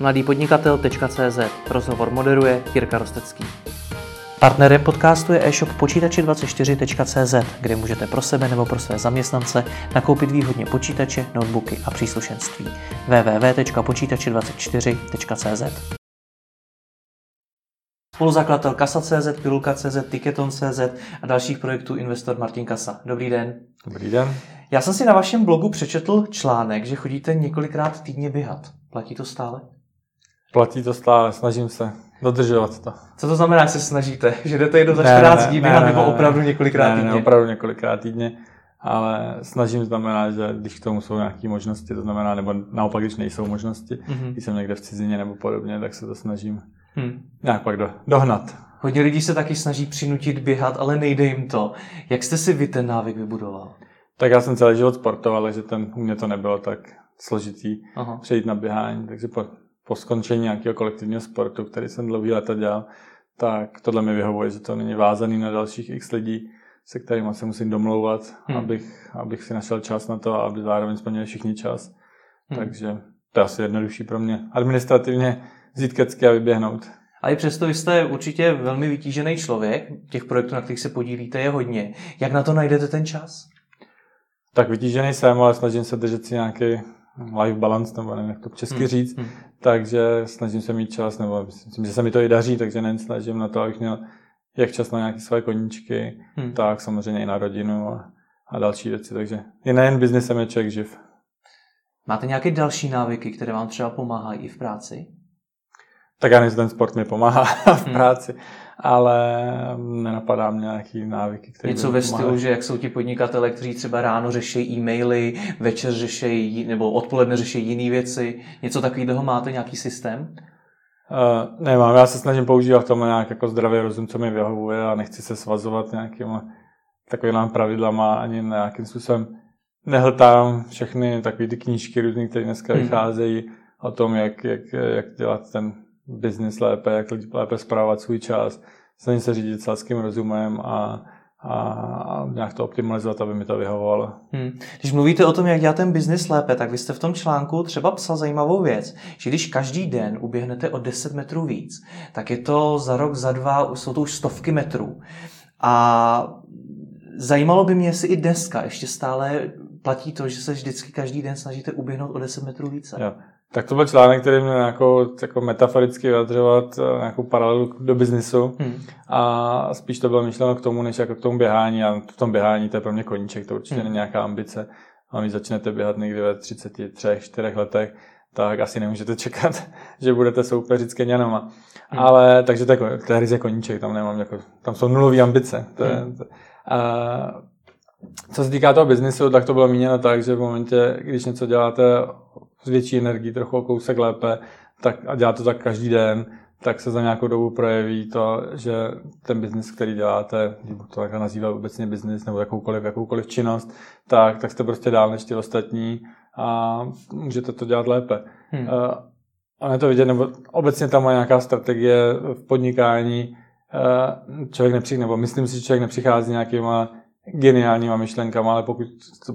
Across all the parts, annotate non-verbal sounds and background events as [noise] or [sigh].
mladýpodnikatel.cz Rozhovor moderuje Jirka Rostecký. Partnerem podcastu je e-shop počítači24.cz, kde můžete pro sebe nebo pro své zaměstnance nakoupit výhodně počítače, notebooky a příslušenství. www.počítači24.cz Spoluzakladatel Kasa.cz, Pilulka.cz, Ticketon.cz a dalších projektů investor Martin Kasa. Dobrý den. Dobrý den. Já jsem si na vašem blogu přečetl článek, že chodíte několikrát týdně běhat. Platí to stále? Platí to stále, snažím se dodržovat to. Co to znamená, že se snažíte? [laughs] Že jdete jednou za 14 dní běhat nebo opravdu několikrát ne, týdně? Ne, opravdu několikrát týdně, ale snažím znamená, že když k tomu jsou nějaké možnosti, to znamená, nebo naopak, když nejsou možnosti, mm-hmm. když jsem někde v cizině nebo podobně, tak se to snažím hmm. nějak pak do, dohnat. Hodně lidí se taky snaží přinutit běhat, ale nejde jim to. Jak jste si vy ten návyk vybudoval? Tak já jsem celý život sportoval, takže ten, u mě to nebylo tak složitý Aha. přejít na běhání, takže po, po skončení nějakého kolektivního sportu, který jsem dlouhý leta dělal, tak tohle mi vyhovuje, že to není vázaný na dalších x lidí, se kterými se musím domlouvat, hmm. abych, abych si našel čas na to a aby zároveň splnili všichni čas. Hmm. Takže to je asi jednodušší pro mě. Administrativně vzít kecky a vyběhnout. A i přesto vy jste určitě velmi vytížený člověk, těch projektů, na kterých se podílíte, je hodně. Jak na to najdete ten čas? Tak vytížený jsem, ale snažím se držet si nějaký life balance, nebo nevím, jak to česky hmm. říct. Hmm. Takže snažím se mít čas, nebo myslím, že se mi to i daří, takže nejen snažím na to, abych měl jak čas na nějaké své koníčky, hmm. tak samozřejmě i na rodinu a, a další věci. Takže i nejen biznesem je člověk živ. Máte nějaké další návyky, které vám třeba pomáhají i v práci? Tak já ten sport mi pomáhá [laughs] v hmm. práci, hmm. Ale nenapadá mě nějaký návyky, které Něco ve stylu, že jak jsou ti podnikatele, kteří třeba ráno řeší e-maily, večer řeší, nebo odpoledne řeší jiné věci. Něco takového máte, nějaký systém? Uh, nemám, já se snažím používat v tom nějak jako zdravý rozum, co mi vyhovuje a nechci se svazovat nějakýma takovými pravidlama ani nějakým způsobem nehltám všechny takové ty knížky různé, které dneska hmm. vycházejí o tom, jak, jak, jak dělat ten biznis lépe, jak lépe zpravovat svůj čas, snažím se řídit selským rozumem a, a, a nějak to optimalizovat, aby mi to vyhovovalo. Hmm. Když mluvíte o tom, jak dělat ten biznis lépe, tak vy jste v tom článku třeba psal zajímavou věc, že když každý den uběhnete o 10 metrů víc, tak je to za rok, za dva, jsou to už stovky metrů. A zajímalo by mě, jestli i dneska ještě stále platí to, že se vždycky každý den snažíte uběhnout o 10 metrů více. Jo. Tak to byl článek, který měl nějakou jako metaforicky vyjadřovat eh, nějakou paralelu do biznisu hmm. a spíš to bylo myšleno k tomu, než jako k tomu běhání a v tom běhání to je pro mě koníček, to určitě hmm. není nějaká ambice. A když začnete běhat někdy ve 33, 4 letech, tak asi nemůžete čekat, [laughs] že budete soupeřit s Kenianama. Hmm. Ale takže to je, to je ryze koníček, tam nemám jako, tam jsou nulové ambice. To je, hmm. to, a, co se týká toho biznisu, tak to bylo míněno tak, že v momentě, když něco děláte s větší energií, trochu o kousek lépe, tak, a děláte to tak každý den, tak se za nějakou dobu projeví to, že ten biznis, který děláte, když to takhle nazývat obecně biznis nebo jakoukoliv, jakoukoliv činnost, tak, tak jste prostě dál než ty ostatní a můžete to dělat lépe. Hmm. Uh, a je to vidět, nebo obecně tam má nějaká strategie v podnikání, uh, člověk nepřichází, nebo myslím si, že člověk nepřichází nějakýma geniálníma myšlenkama, ale pokud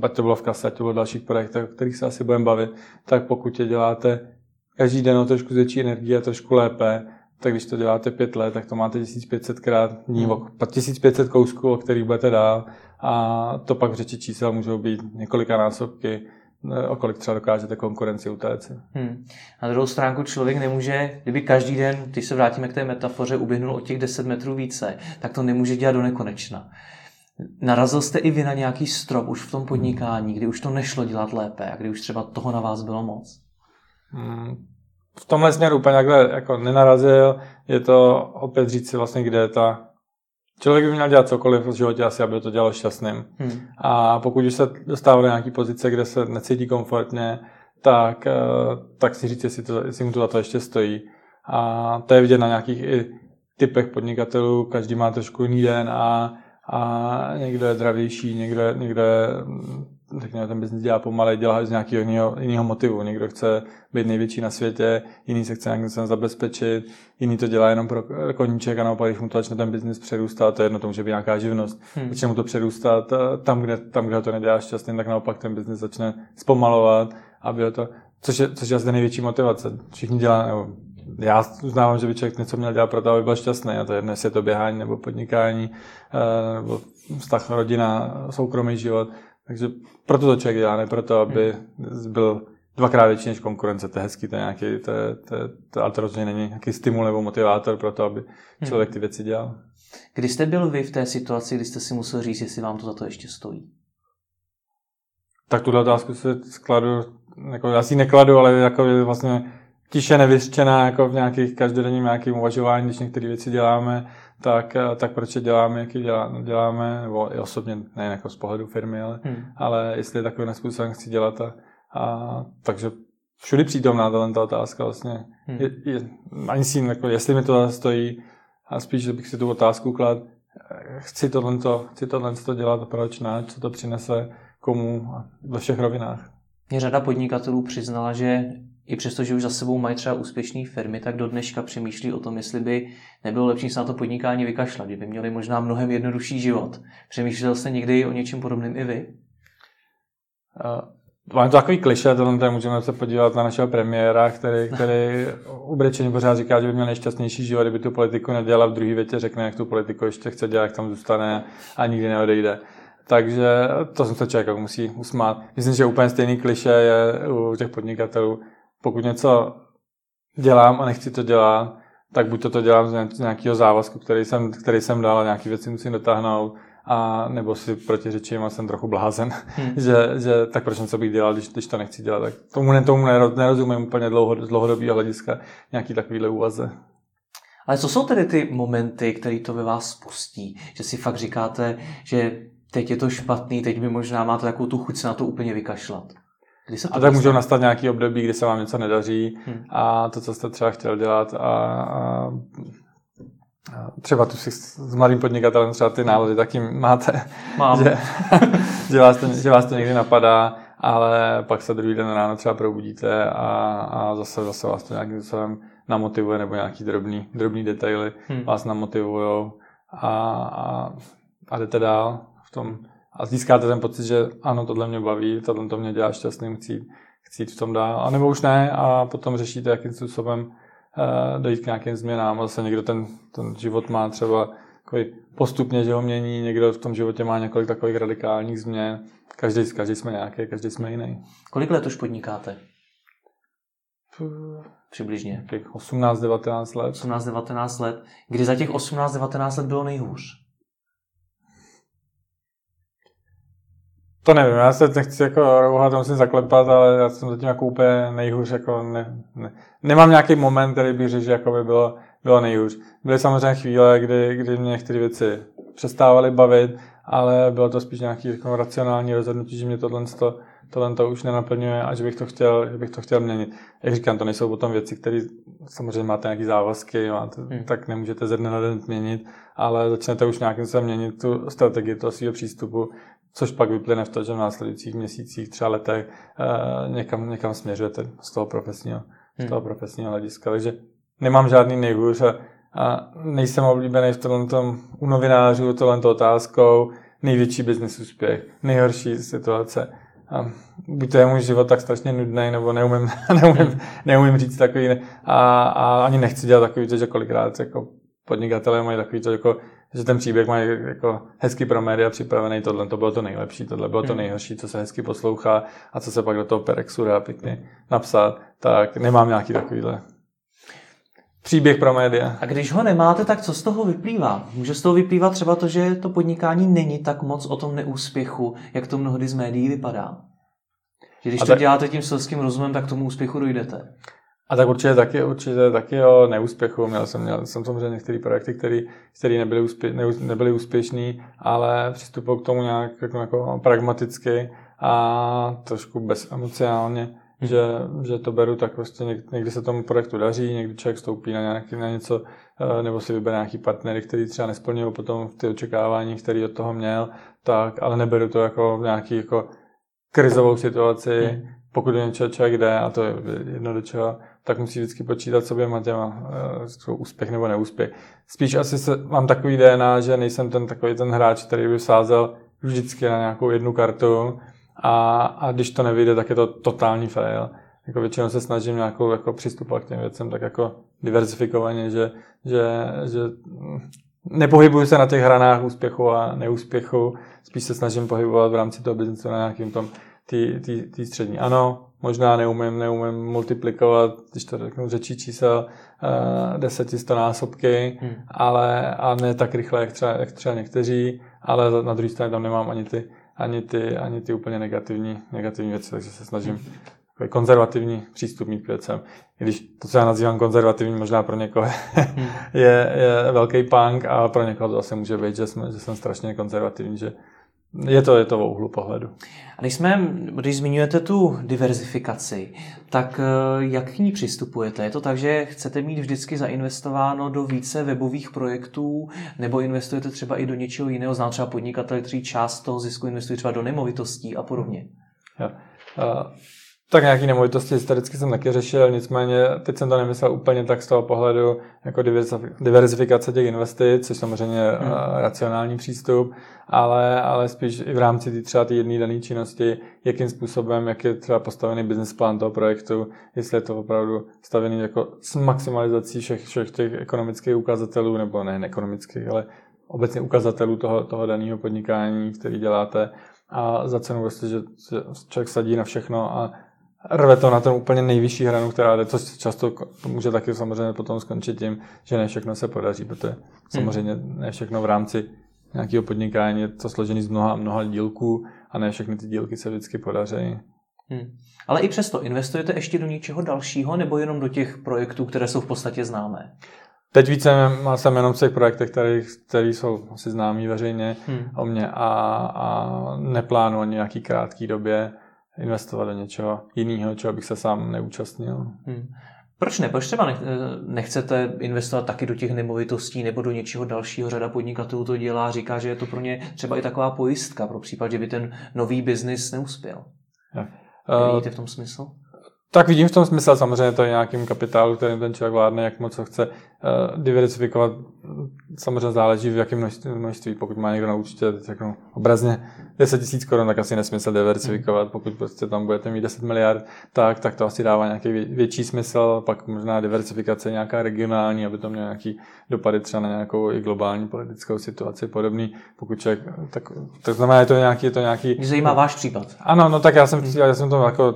ať to bylo v kase, ať to bylo v dalších projektech, o kterých se asi budeme bavit, tak pokud je děláte každý den o trošku větší energie a trošku lépe, tak když to děláte pět let, tak to máte 1500 krát dní, hmm. 1500 kousků, o kterých budete dál a to pak v řeči čísel můžou být několika násobky, o kolik třeba dokážete konkurenci utéct. Hmm. Na druhou stránku člověk nemůže, kdyby každý den, když se vrátíme k té metafoře, uběhnul o těch 10 metrů více, tak to nemůže dělat do nekonečna. Narazil jste i vy na nějaký strop už v tom podnikání, kdy už to nešlo dělat lépe a kdy už třeba toho na vás bylo moc? Hmm. V tomhle směru úplně takhle jako nenarazil. Je to opět říct si vlastně, kde je ta... Člověk by měl dělat cokoliv v životě asi, aby to dělal šťastným. Hmm. A pokud už se dostává do nějaké pozice, kde se necítí komfortně, tak, eh, tak si říct, jestli, to, jestli mu to za to ještě stojí. A to je vidět na nějakých i typech podnikatelů, každý má trošku jiný den a a někdo je zdravější, někdo, někdo je, řekněme, ten biznis dělá pomalej, dělá z nějakého jiného, jiného motivu. Někdo chce být největší na světě, jiný se chce nějakým zabezpečit, jiný to dělá jenom pro koníček a naopak, když mu to začne ten biznis přerůstat, to je jedno, to může být nějaká živnost, hmm. začne mu to přerůstat tam, kde, tam, kde to nedělá šťastný, tak naopak ten biznis začne zpomalovat, aby to což je, což je asi největší motivace. Všichni dělá, nebo já uznávám, že by člověk něco měl dělat pro to, aby byl šťastný. A to je jedno, jestli je to běhání nebo podnikání, eh, nebo vztah rodina, soukromý život. Takže proto to člověk dělá, ne proto, aby byl dvakrát větší než konkurence. To je hezký, to je nějaký, to, je, to, je, to, ale to rozhodně není nějaký stimul nebo motivátor pro to, aby člověk ty věci dělal. Kdy jste byl vy v té situaci, kdy jste si musel říct, jestli vám to za to ještě stojí? Tak tuhle otázku si skladu, jako já si nekladu, ale jako vlastně tiše nevyřčená jako v nějakých každodenním nějakým uvažování, když některé věci děláme, tak, tak proč je děláme, jaký dělá, děláme, nebo i osobně, ne jako z pohledu firmy, ale, hmm. ale jestli takovým způsobem chci dělat. A, a, takže všudy přítomná ta otázka vlastně. Hmm. Je, je, ani si jako, jestli mi to stojí, a spíš, že bych si tu otázku klad, chci tohle, chci tohle dělat, proč ne, co to přinese, komu ve všech rovinách. Mě řada podnikatelů přiznala, že i přesto, že už za sebou mají třeba úspěšné firmy, tak do dneška přemýšlí o tom, jestli by nebylo lepší se na to podnikání vykašlat, kdyby měli možná mnohem jednodušší život. Přemýšlel jste někdy o něčem podobném i vy? Uh, Máme to takový kliše, to tady můžeme se podívat na našeho premiéra, který, [laughs] který ubrečeně pořád říká, že by měl nejšťastnější život, kdyby tu politiku nedělal, v druhé větě řekne, jak tu politiku ještě chce dělat, jak tam zůstane a nikdy neodejde. Takže to jsem se člověk musí usmát. Myslím, že úplně stejný kliše je u těch podnikatelů pokud něco dělám a nechci to dělat, tak buď to, to dělám z nějakého závazku, který jsem, který jsem dal a nějaké věci musím dotáhnout, a nebo si protiřečím a jsem trochu blázen, hmm. [laughs] že, že tak proč něco bych dělal, když, když to nechci dělat. Tak tomu, ne, tomu nerozumím úplně dlouho, z dlouhodobého hlediska nějaký takovýhle úvaze. Ale co jsou tedy ty momenty, které to ve vás spustí? Že si fakt říkáte, že teď je to špatný, teď by možná máte takovou tu chuť se na to úplně vykašlat? Kdy se to a tak můžou nastat nějaký období, kdy se vám něco nedaří hmm. a to, co jste třeba chtěl dělat a, a třeba tu si s mladým podnikatelem třeba ty návody taky máte, Mám. že, [laughs] že, vás to, že vás to někdy napadá, ale pak se druhý den ráno třeba probudíte a, a zase, zase vás to nějakým způsobem namotivuje nebo nějaký drobný, drobný detaily hmm. vás namotivují a, a, a jdete dál v tom a získáte ten pocit, že ano, tohle mě baví, tohle to mě dělá šťastným, chci, chci v tom dál, a nebo už ne a potom řešíte, jakým způsobem uh, dojít k nějakým změnám. A zase někdo ten, ten život má třeba takový postupně, že ho mění, někdo v tom životě má několik takových radikálních změn. Každý, každý jsme nějaký, každý jsme jiný. Kolik let už podnikáte? Přibližně. 18-19 let. 18-19 let. Kdy za těch 18-19 let bylo nejhůř? To nevím, já se nechci jako rouhat, musím zaklepat, ale já jsem zatím jako úplně nejhůř, jako ne, ne. nemám nějaký moment, který bych řekl, že jako by bylo, bylo nejhůř. Byly samozřejmě chvíle, kdy, kdy mě některé věci přestávaly bavit, ale bylo to spíš nějaký jako racionální rozhodnutí, že mě tohle, to, tohle to už nenaplňuje a že bych to chtěl, že bych to chtěl měnit. Jak říkám, to nejsou potom věci, které samozřejmě máte nějaké závazky, máte, hmm. tak nemůžete ze dne na den změnit, ale začnete už nějakým způsobem měnit tu strategii toho svého přístupu, což pak vyplyne v to, že v následujících měsících, třeba letech uh, někam, někam směřujete z toho profesního, hmm. z toho profesního hlediska. Takže nemám žádný nejhůř a, a nejsem oblíbený v tomhle tom, u novinářů tohle otázkou největší business úspěch, nejhorší situace. A buď to je můj život tak strašně nudný, nebo neumím, [laughs] neumím, hmm. neumím říct takový, a, a ani nechci dělat takový, že kolikrát jako podnikatelé mají takový to jako že ten příběh má jako hezky pro média připravený, tohle to bylo to nejlepší, tohle bylo to hmm. nejhorší, co se hezky poslouchá a co se pak do toho Perexu dá pěkně napsat, tak nemám nějaký takovýhle příběh pro média. A když ho nemáte, tak co z toho vyplývá? Může z toho vyplývat třeba to, že to podnikání není tak moc o tom neúspěchu, jak to mnohdy z médií vypadá? Že když a to tak... děláte tím selským rozumem, tak k tomu úspěchu dojdete. A tak určitě taky, určitě taky o neúspěchu. Měl jsem, měl jsem samozřejmě některé projekty, které nebyly, úspě, ne, nebyly úspěšný, ale přistupoval k tomu nějak jako, jako pragmaticky a trošku bezemocionálně, hmm. že, že to beru tak prostě někdy, někdy se tomu projektu daří, někdy člověk stoupí na, nějaký, na něco, eh, nebo si vybere nějaký partnery, který třeba nesplnil potom ty očekávání, který od toho měl, tak, ale neberu to jako nějaký jako krizovou situaci, hmm. pokud do něčeho člověk jde, a to je jedno do čeho, tak musí vždycky počítat sobě těma, uh, úspěch nebo neúspěch. Spíš asi se, mám takový DNA, že nejsem ten takový ten hráč, který by sázel vždycky na nějakou jednu kartu a, a když to nevyjde, tak je to totální fail. jako většinou se snažím nějakou jako přistupovat k těm věcem tak jako diversifikovaně, že, že, že nepohybuju se na těch hranách úspěchu a neúspěchu, spíš se snažím pohybovat v rámci toho biznesu na nějakým tom té střední. Ano, možná neumím, neumím multiplikovat, když to řeknu řečí čísel, uh, desetistonásobky, hmm. ale a ne tak rychle, jak třeba, jak třeba někteří, ale na druhé straně tam nemám ani ty, ani ty, ani ty úplně negativní, negativní věci, takže se snažím hmm. konzervativní přístup mít k věcem. I když to, co já nazývám konzervativní, možná pro někoho hmm. [laughs] je, je velký punk a pro někoho to zase může být, že, jsme, že jsem strašně konzervativní, že je to, je to o úhlu pohledu. A když, jsme, když zmiňujete tu diverzifikaci, tak eh, jak k ní přistupujete? Je to tak, že chcete mít vždycky zainvestováno do více webových projektů, nebo investujete třeba i do něčeho jiného? Znám třeba podnikatele, kteří část toho zisku investují třeba do nemovitostí a podobně. Ja. Uh, tak nějaký nemovitosti historicky jsem taky řešil, nicméně teď jsem to nemyslel úplně tak z toho pohledu jako diverzifikace těch investic, což samozřejmě hmm. racionální přístup, ale, ale spíš i v rámci tý, třeba té jedné dané činnosti, jakým způsobem, jak je třeba postavený business plán toho projektu, jestli je to opravdu stavený jako s maximalizací všech, všech těch ekonomických ukazatelů, nebo ne ekonomických, ale obecně ukazatelů toho, toho daného podnikání, který děláte a za cenu vlastně, že člověk sadí na všechno a rve to na ten úplně nejvyšší hranu, která jde, což často může taky samozřejmě potom skončit tím, že ne všechno se podaří, protože samozřejmě ne všechno v rámci nějakého podnikání je to složený z mnoha mnoha dílků a ne všechny ty dílky se vždycky podaří. Hmm. Ale i přesto investujete ještě do něčeho dalšího nebo jenom do těch projektů, které jsou v podstatě známé? Teď více jsem jenom v těch projektech, které jsou asi známí veřejně hmm. o mě a, a neplánuji ani nějaký krátký době investovat do něčeho jiného, čeho bych se sám neúčastnil. Hmm. Proč ne? Proč třeba nechcete investovat taky do těch nemovitostí nebo do něčeho dalšího? Řada podnikatelů to dělá, říká, že je to pro ně třeba i taková pojistka pro případ, že by ten nový biznis neuspěl. Ja. Vidíte v tom smysl? Tak vidím v tom smysl, samozřejmě to je nějakým kapitálu, kterým ten člověk vládne, jak moc ho chce uh, diversifikovat. Samozřejmě záleží v jakém množství, množství. Pokud má někdo na účtě, tak řeknu obrazně 10 tisíc korun, tak asi nesmysl diversifikovat. Hmm. Pokud prostě tam budete mít 10 miliard, tak, tak to asi dává nějaký větší smysl. Pak možná diversifikace nějaká regionální, aby to mělo nějaký dopady třeba na nějakou i globální politickou situaci podobný. Pokud člověk, tak, tak znamená, je to nějaký, je to nějaký... Mě zajímá váš případ. Ano, no tak já jsem, hmm. já jsem to jako,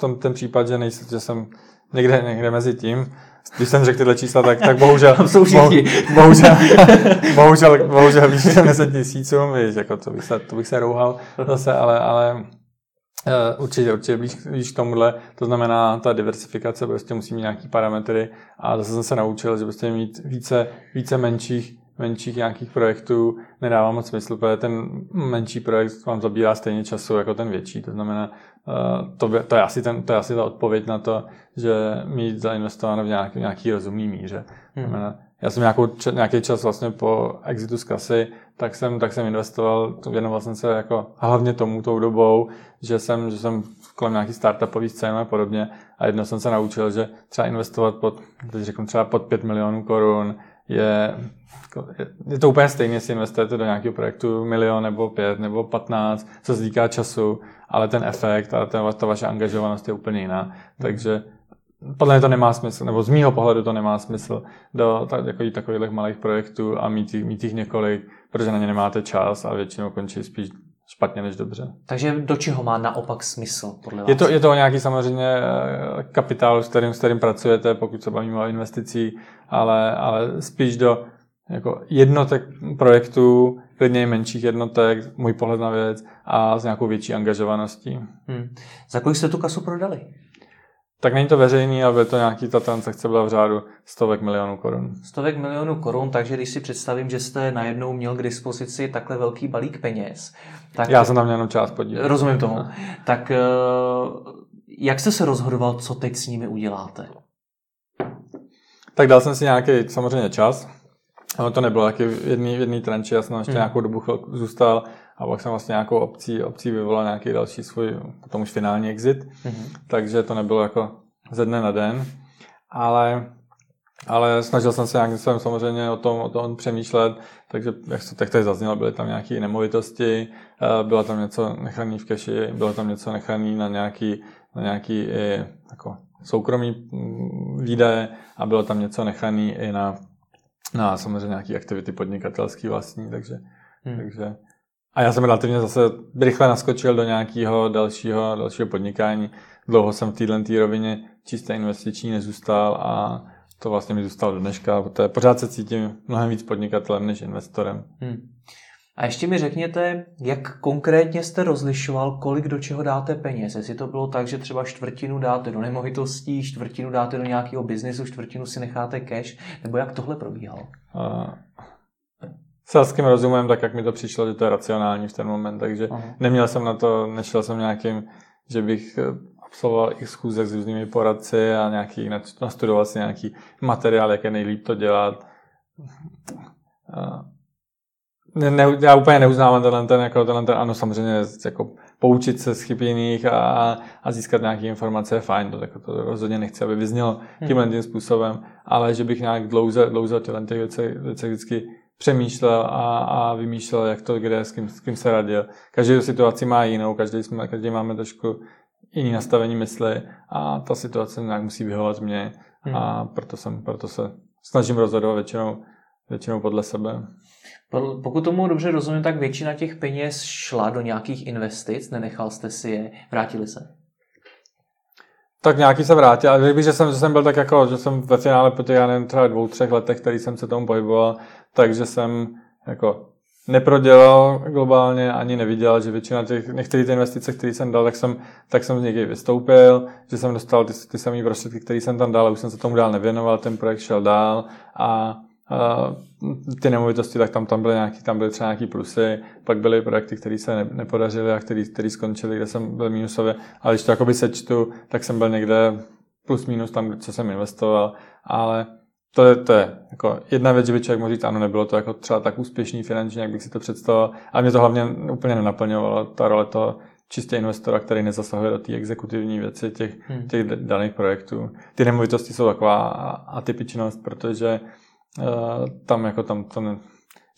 tom, ten případ, že, nejsem, že jsem někde, někde mezi tím. Když jsem řekl tyhle čísla, tak, tak bohužel, [laughs] jsou bohužel, bohužel, [laughs] bohužel, bohužel víš, že 10 tisíců, víš, jako to bych se, to bych se rouhal zase, ale, ale uh, určitě, určitě blíž, blíž k tomuhle, to znamená ta diversifikace, prostě musí mít nějaký parametry a zase jsem se naučil, že prostě mít více, více menších menších nějakých projektů nedává moc smysl, protože ten menší projekt vám zabírá stejně času jako ten větší. To znamená, eh, to, by, to, je, asi ten, to je asi ta odpověď na to, že mít zainvestováno v nějaký, nějaký rozumný míře. Hmm. Znamená, já jsem nějakou, nějaký čas vlastně po exitu z kasy, tak jsem, tak jsem investoval, věnoval jsem se jako hlavně tomu tou dobou, že jsem, že jsem kolem nějaký startupový scény a podobně a jedno jsem se naučil, že třeba investovat pod, teď řeknu třeba pod 5 milionů korun je, je to úplně stejně, jestli investujete do nějakého projektu milion nebo pět nebo patnáct, co se týká času, ale ten efekt a ta, ta vaše angažovanost je úplně jiná. Takže podle mě to nemá smysl, nebo z mýho pohledu to nemá smysl do takových, takových malých projektů a mít, mít jich několik, protože na ně nemáte čas a většinou končí spíš špatně než dobře. Takže do čeho má naopak smysl podle vás? Je to, je to nějaký samozřejmě eh, kapitál, s kterým, s kterým pracujete, pokud se bavíme o investicích, ale, ale spíš do jako jednotek projektů, klidně i menších jednotek, můj pohled na věc a s nějakou větší angažovaností. Hmm. Za kolik jste tu kasu prodali? Tak není to veřejný, ale to nějaký, ta transakce byla v řádu stovek milionů korun. Stovek milionů korun, takže když si představím, že jste najednou měl k dispozici takhle velký balík peněz. Tak... Já jsem tam měl jenom část podíl. Rozumím tomu. Tak eh, jak jste se rozhodoval, co teď s nimi uděláte? Tak dal jsem si nějaký samozřejmě čas. Ale to nebylo taky v jedné tranči, já jsem ještě hmm. nějakou dobu zůstal a pak jsem vlastně nějakou obcí, obcí vyvolal nějaký další svůj, potom už finální exit, mm-hmm. takže to nebylo jako ze dne na den, ale ale snažil jsem se nějakým způsobem samozřejmě o tom, o tom přemýšlet, takže jak to tak tady zaznělo, byly tam nějaké nemovitosti, eh, bylo tam něco nechané v keši, bylo tam něco nechané na nějaký, na nějaký i jako soukromý mm, výdaje a bylo tam něco nechané i na, na samozřejmě nějaké aktivity podnikatelské vlastní, takže, hmm. takže a já jsem relativně zase rychle naskočil do nějakého dalšího, dalšího podnikání. Dlouho jsem v této rovině čisté investiční nezůstal a to vlastně mi zůstalo do dneška, protože pořád se cítím mnohem víc podnikatelem než investorem. Hmm. A ještě mi řekněte, jak konkrétně jste rozlišoval, kolik do čeho dáte peněz. Jestli to bylo tak, že třeba čtvrtinu dáte do nemovitostí, čtvrtinu dáte do nějakého biznesu, čtvrtinu si necháte cash, nebo jak tohle probíhalo? Uh, selským rozumem, tak jak mi to přišlo, že to je racionální v ten moment, takže uh-huh. neměl jsem na to, nešel jsem nějakým, že bych absolvoval i schůzek s různými poradci a nějaký, nastudoval si nějaký materiál, jak je nejlíp to dělat. Ne, ne, já úplně neuznávám tenhle ten, jako tenhle ten, ano, samozřejmě jako poučit se z chyb jiných a, a získat nějaké informace je fajn, to, jako to rozhodně nechci, aby vyznělo tímhle tím způsobem, ale že bych nějak dlouze, dlouze o věcech, věcech vždycky přemýšlel a, a vymýšlel, jak to kde, s kým, s kým se radil. Každý situaci má jinou, každý, jsme, každý máme trošku jiný nastavení mysli a ta situace nějak musí vyhovovat mě hmm. a proto, jsem, proto se snažím rozhodovat většinou, většinou podle sebe. Pokud tomu dobře rozumím, tak většina těch peněz šla do nějakých investic, nenechal jste si je, vrátili se? Tak nějaký se vrátil, ale řekl bych, že jsem, že jsem byl tak jako, že jsem ve finále po těch, já nevím, třeba dvou, třech letech, který jsem se tomu pohyboval, takže jsem jako neprodělal globálně, ani neviděl, že většina těch, některých ty investice, které jsem dal, tak jsem, tak jsem z někdy vystoupil, že jsem dostal ty, ty samé prostředky, které jsem tam dal, a už jsem se tomu dál nevěnoval, ten projekt šel dál a a ty nemovitosti, tak tam, tam byly nějaký, tam byly třeba nějaký plusy, pak byly projekty, které se ne, nepodařily a které skončily, kde jsem byl minusově, ale když to jakoby sečtu, tak jsem byl někde plus minus tam, co jsem investoval, ale to je, to je jako jedna věc, že by člověk mohl říct, ano, nebylo to jako třeba tak úspěšný finančně, jak bych si to představoval, ale mě to hlavně úplně nenaplňovalo, ta role toho čistě investora, který nezasahuje do té exekutivní věci těch, hmm. těch daných projektů. Ty nemovitosti jsou taková atypičnost, protože uh, tam jako tam to ne,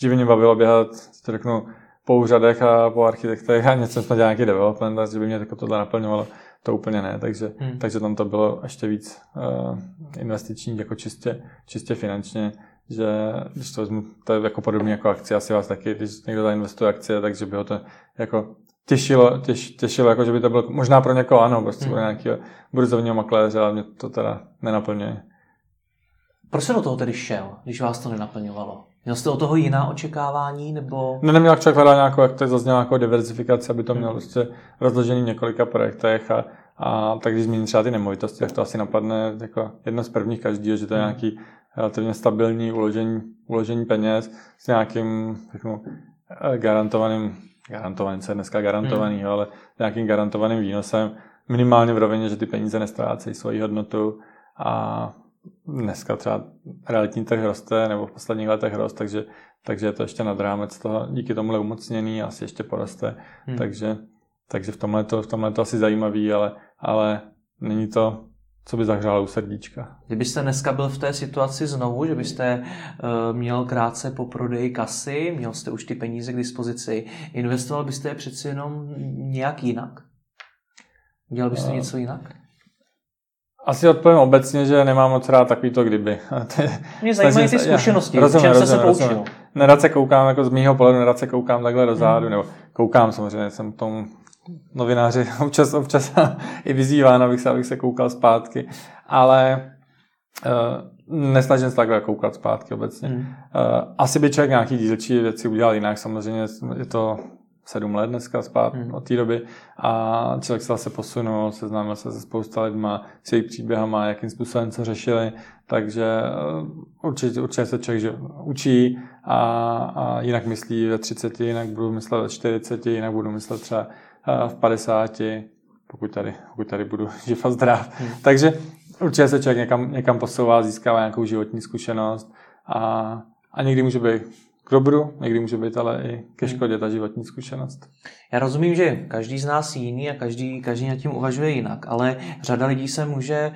že by mě bavilo běhat, to řeknu, po úřadech a po architektech a něco jsme dělali nějaký development a že by mě jako tohle naplňovalo to úplně ne, takže, hmm. takže tam to bylo ještě víc uh, investiční, jako čistě, čistě finančně, že když to vezmu, to je jako podobně jako akcie, asi vás taky, když někdo zainvestuje akcie, takže by ho to jako těšilo, těš, těšilo, jako že by to bylo možná pro někoho ano, prostě hmm. pro nějakého burzovního makléře, ale mě to teda nenaplňuje. Proč se do toho tedy šel, když vás to nenaplňovalo? Měl jste o toho jiná očekávání, nebo... Ne, neměl člověk hledat nějakou, jak to zaznělo, nějakou diverzifikaci, aby to mělo hmm. prostě rozložený v několika projektech a, a tak když zmíním třeba ty nemovitosti, tak to asi napadne jako jedno z prvních každého, že to je hmm. nějaký relativně stabilní uložení, uložení peněz s nějakým řeknu, garantovaným, garantovaným, co je dneska garantovaný, hmm. ale nějakým garantovaným výnosem, minimálně v rovině, že ty peníze nestrácejí svoji hodnotu a dneska třeba realitní trh roste, nebo v posledních letech rost, takže, takže je to ještě nad rámec toho, díky tomuhle umocněný, asi ještě poroste, hmm. takže, takže v tomhle, to, v tomhle to asi zajímavý, ale, ale není to, co by zahřálo u srdíčka. Kdybyste dneska byl v té situaci znovu, že byste uh, měl krátce po prodeji kasy, měl jste už ty peníze k dispozici, investoval byste je přeci jenom nějak jinak? Dělal byste uh, něco jinak? Asi odpovím obecně, že nemám moc rád takovýto kdyby. [laughs] Mě zajímají ty zkušenosti, já, rozumím, čem se poučil. Nerad se koukám, jako z mýho pohledu, nerad se koukám takhle dozadu, hmm. nebo koukám samozřejmě, jsem tomu novináři [laughs] občas, občas [laughs] i vyzýván, abych se, abych se koukal zpátky, ale uh, nesnažím se takhle koukat zpátky obecně. Hmm. Uh, asi by člověk nějaký dílčí věci udělal jinak, samozřejmě je to sedm let dneska spát hmm. od té doby a člověk se zase posunul, seznámil se se spousta lidma, s jejich příběhama, jakým způsobem co řešili, takže eh, určitě, určitě se člověk že učí a, a jinak myslí ve 30, jinak budu myslet ve 40, jinak budu myslet třeba eh, v 50, pokud tady, pokud tady budu [laughs] živ a zdrav. Hmm. Takže určitě se člověk někam, někam posouvá, získává nějakou životní zkušenost a, a někdy může být dobru, někdy může být ale i ke hmm. škodě ta životní zkušenost. Já rozumím, že každý z nás jiný a každý, každý nad tím uvažuje jinak, ale řada lidí se může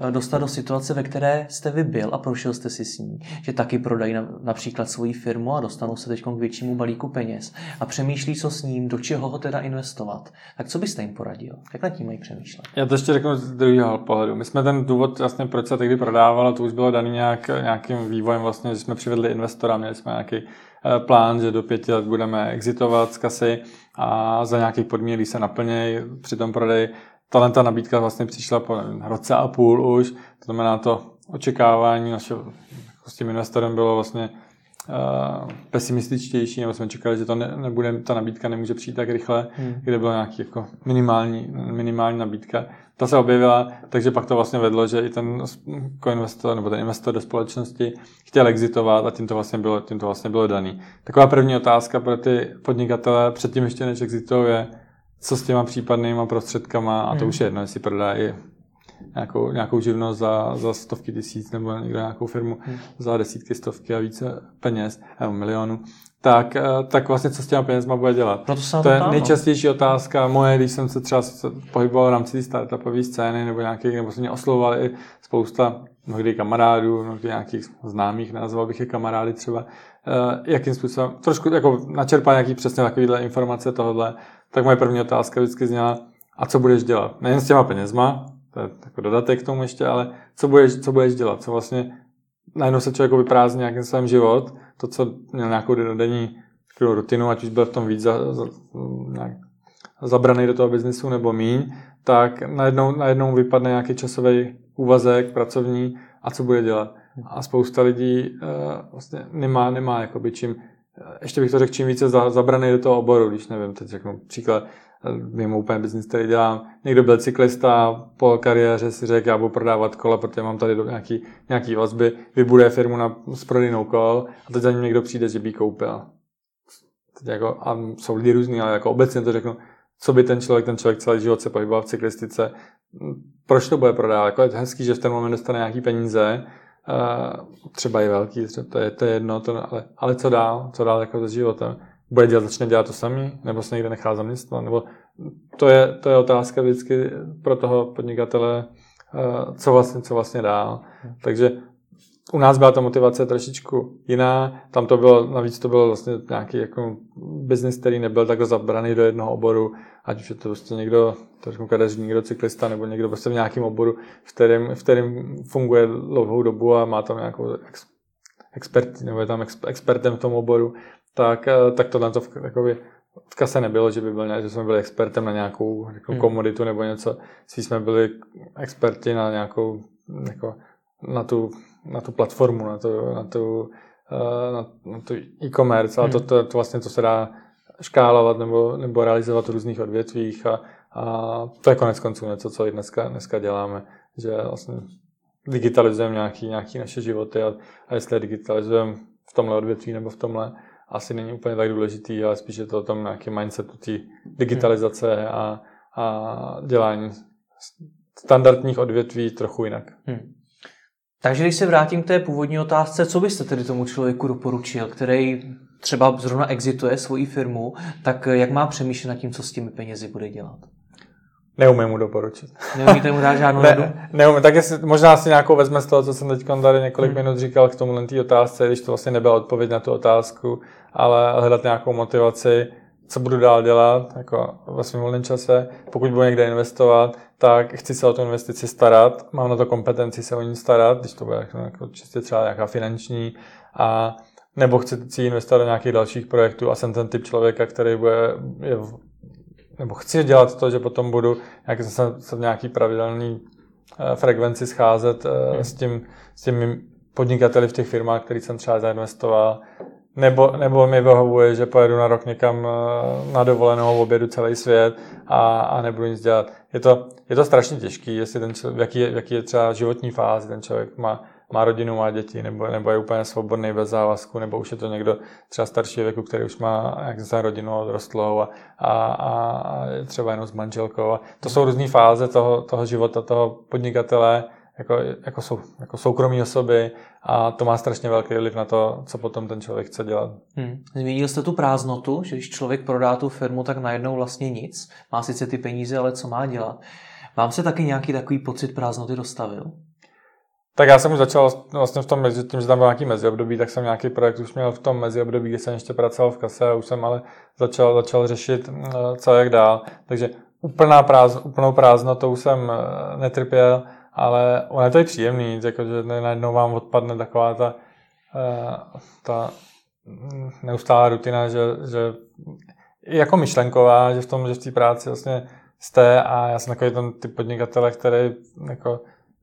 eh, dostat do situace, ve které jste vy byl a prošel jste si s ní, že taky prodají například svoji firmu a dostanou se teď k většímu balíku peněz a přemýšlí, co s ním, do čeho ho teda investovat. Tak co byste jim poradil? Jak nad tím mají přemýšlet? Já to ještě řeknu z druhého pohledu. My jsme ten důvod, vlastně, proč se tehdy prodával, to už bylo daný nějak, nějakým vývojem, vlastně, že jsme přivedli investora, měli jsme nějaký plán, že do pěti let budeme exitovat z kasy a za nějakých podmínek, se naplnějí při tom prodeji, tahle ta nabídka vlastně přišla po roce a půl už, to znamená to očekávání našeho s tím investorem bylo vlastně pesimističtější, nebo jsme čekali, že to ne, nebude, ta nabídka nemůže přijít tak rychle, hmm. kde byla nějaký jako minimální, minimální nabídka. Ta se objevila, takže pak to vlastně vedlo, že i ten investor nebo ten investor do společnosti chtěl exitovat a tím to vlastně bylo, tím to vlastně bylo daný. Taková první otázka pro ty podnikatele předtím ještě než exitují je, co s těma případnýma prostředkama, a to hmm. už je jedno, jestli prodají nějakou, nějakou živnost za, za stovky tisíc nebo někdo nějakou firmu hmm. za desítky, stovky a více peněz, nebo milionů, tak, eh, tak vlastně co s těma penězma bude dělat? No to, to je no. nejčastější otázka moje, když jsem se třeba pohyboval v rámci té startupové scény nebo nějakých, nebo se mě oslovovali i spousta mnohdy kamarádů, mnohdy nějakých známých, nazval bych je kamarády třeba, uh, jakým způsobem, trošku jako načerpat nějaký přesně takovýhle informace tohle, tak moje první otázka vždycky zněla, a co budeš dělat? Nejen s těma penězma, to je jako dodatek k tomu ještě, ale co budeš, co budeš dělat? Co vlastně najednou se člověk vyprázdní nějakým svém život, to, co měl nějakou denní rutinu, ať už byl v tom víc za, za, nějak zabraný do toho biznesu nebo míň, tak najednou, najednou vypadne nějaký časový úvazek pracovní a co bude dělat. A spousta lidí uh, vlastně nemá, nemá jakoby čím, ještě bych to řekl, čím více za, zabraný do toho oboru, když nevím, teď řeknu příklad, mimo úplně biznis, který dělám. Někdo byl cyklista, po kariéře si řekl, já budu prodávat kola, protože mám tady nějaký, nějaký vazby, vybuduje firmu na, s prodejnou kol a teď za ním někdo přijde, že by koupil. Teď jako, a jsou lidi různí, ale jako obecně to řeknu, co by ten člověk, ten člověk celý život se pohyboval v cyklistice, proč to bude prodávat? Jako je to hezký, že v ten moment dostane nějaký peníze, třeba i velký, třeba to je, to je jedno, to, ale, ale co dál, co dál jako se životem bude dělat, začne dělat to samý, nebo se někde nechá zaměstnat, nebo to je, to je otázka vždycky pro toho podnikatele, eh, co vlastně, co vlastně dál. Takže u nás byla ta motivace trošičku jiná, tam to bylo, navíc to byl vlastně nějaký jako biznis, který nebyl takhle zabraný do jednoho oboru, ať už je to prostě někdo, to řeknu kadeřník, někdo cyklista, nebo někdo prostě v nějakém oboru, v kterém, v kterém funguje dlouhou dobu a má tam nějakou expert, nebo je tam expertem v tom oboru, tak, eh, tak tohle to v, jakoby, v kase nebylo, že by byl nějak, že jsme byli expertem na nějakou jako hmm. komoditu nebo něco. Spíš jsme byli experti na nějakou, jako, na tu, na tu platformu, na tu, na tu, eh, na, na tu e-commerce, ale hmm. to, to, to, vlastně to se dá škálovat nebo, nebo realizovat v různých odvětvích a, a to je konec konců něco, co i dneska, dneska děláme, že vlastně digitalizujeme nějaký, nějaký naše životy a, a jestli je digitalizujeme v tomhle odvětví nebo v tomhle, asi není úplně tak důležitý, ale spíš je to o tom nějaký mindsetu té digitalizace hmm. a, a dělání standardních odvětví trochu jinak. Hmm. Takže když se vrátím k té původní otázce, co byste tedy tomu člověku doporučil, který třeba zrovna exituje svoji firmu, tak jak má přemýšlet nad tím, co s těmi penězi bude dělat? Neumím mu doporučit. Neumíte mu dát žádnou [laughs] ne, Neumím, tak jestli, možná si nějakou vezme z toho, co jsem teď tady několik hmm. minut říkal k tomu té otázce, když to vlastně nebyla odpověď na tu otázku, ale hledat nějakou motivaci, co budu dál dělat jako ve svém volném čase. Pokud budu někde investovat, tak chci se o tu investici starat, mám na to kompetenci se o ní starat, když to bude jako, čistě třeba nějaká finanční, a nebo chci si investovat do nějakých dalších projektů a jsem ten typ člověka, který bude, je nebo chci dělat to, že potom budu nějak zase se v nějaký pravidelný uh, frekvenci scházet uh, hmm. s, tím, s těmi podnikateli v těch firmách, který jsem třeba zainvestoval, nebo, nebo mi vyhovuje, že pojedu na rok někam uh, na dovolenou, obědu celý svět a, a nebudu nic dělat. Je to, je to strašně těžký, jestli ten člověk, jaký, jaký je třeba životní fázi ten člověk má, má rodinu, má děti, nebo, nebo je úplně svobodný bez závazku, nebo už je to někdo třeba starší věku, který už má jak se rodinu odrostlou a, a, a, třeba jenom s manželkou. A to jsou různé fáze toho, toho života, toho podnikatele jako, jako, sou, jako soukromí osoby a to má strašně velký vliv na to, co potom ten člověk chce dělat. Hmm. Zmínil jste tu prázdnotu, že když člověk prodá tu firmu, tak najednou vlastně nic. Má sice ty peníze, ale co má dělat? Vám se taky nějaký takový pocit prázdnoty dostavil? Tak já jsem už začal vlastně v tom mezi, tím, že tam byl nějaký meziobdobí, tak jsem nějaký projekt už měl v tom meziobdobí, kdy jsem ještě pracoval v kase a už jsem ale začal, začal řešit, co jak dál. Takže úplná prázdno, úplnou prázdnotou jsem eh, netrpěl, ale ono je to i příjemný, jako, že najednou vám odpadne taková ta, eh, ta neustálá rutina, že, že jako myšlenková, že v tom, že v té práci vlastně jste a já jsem takový ten typ podnikatele, který jako,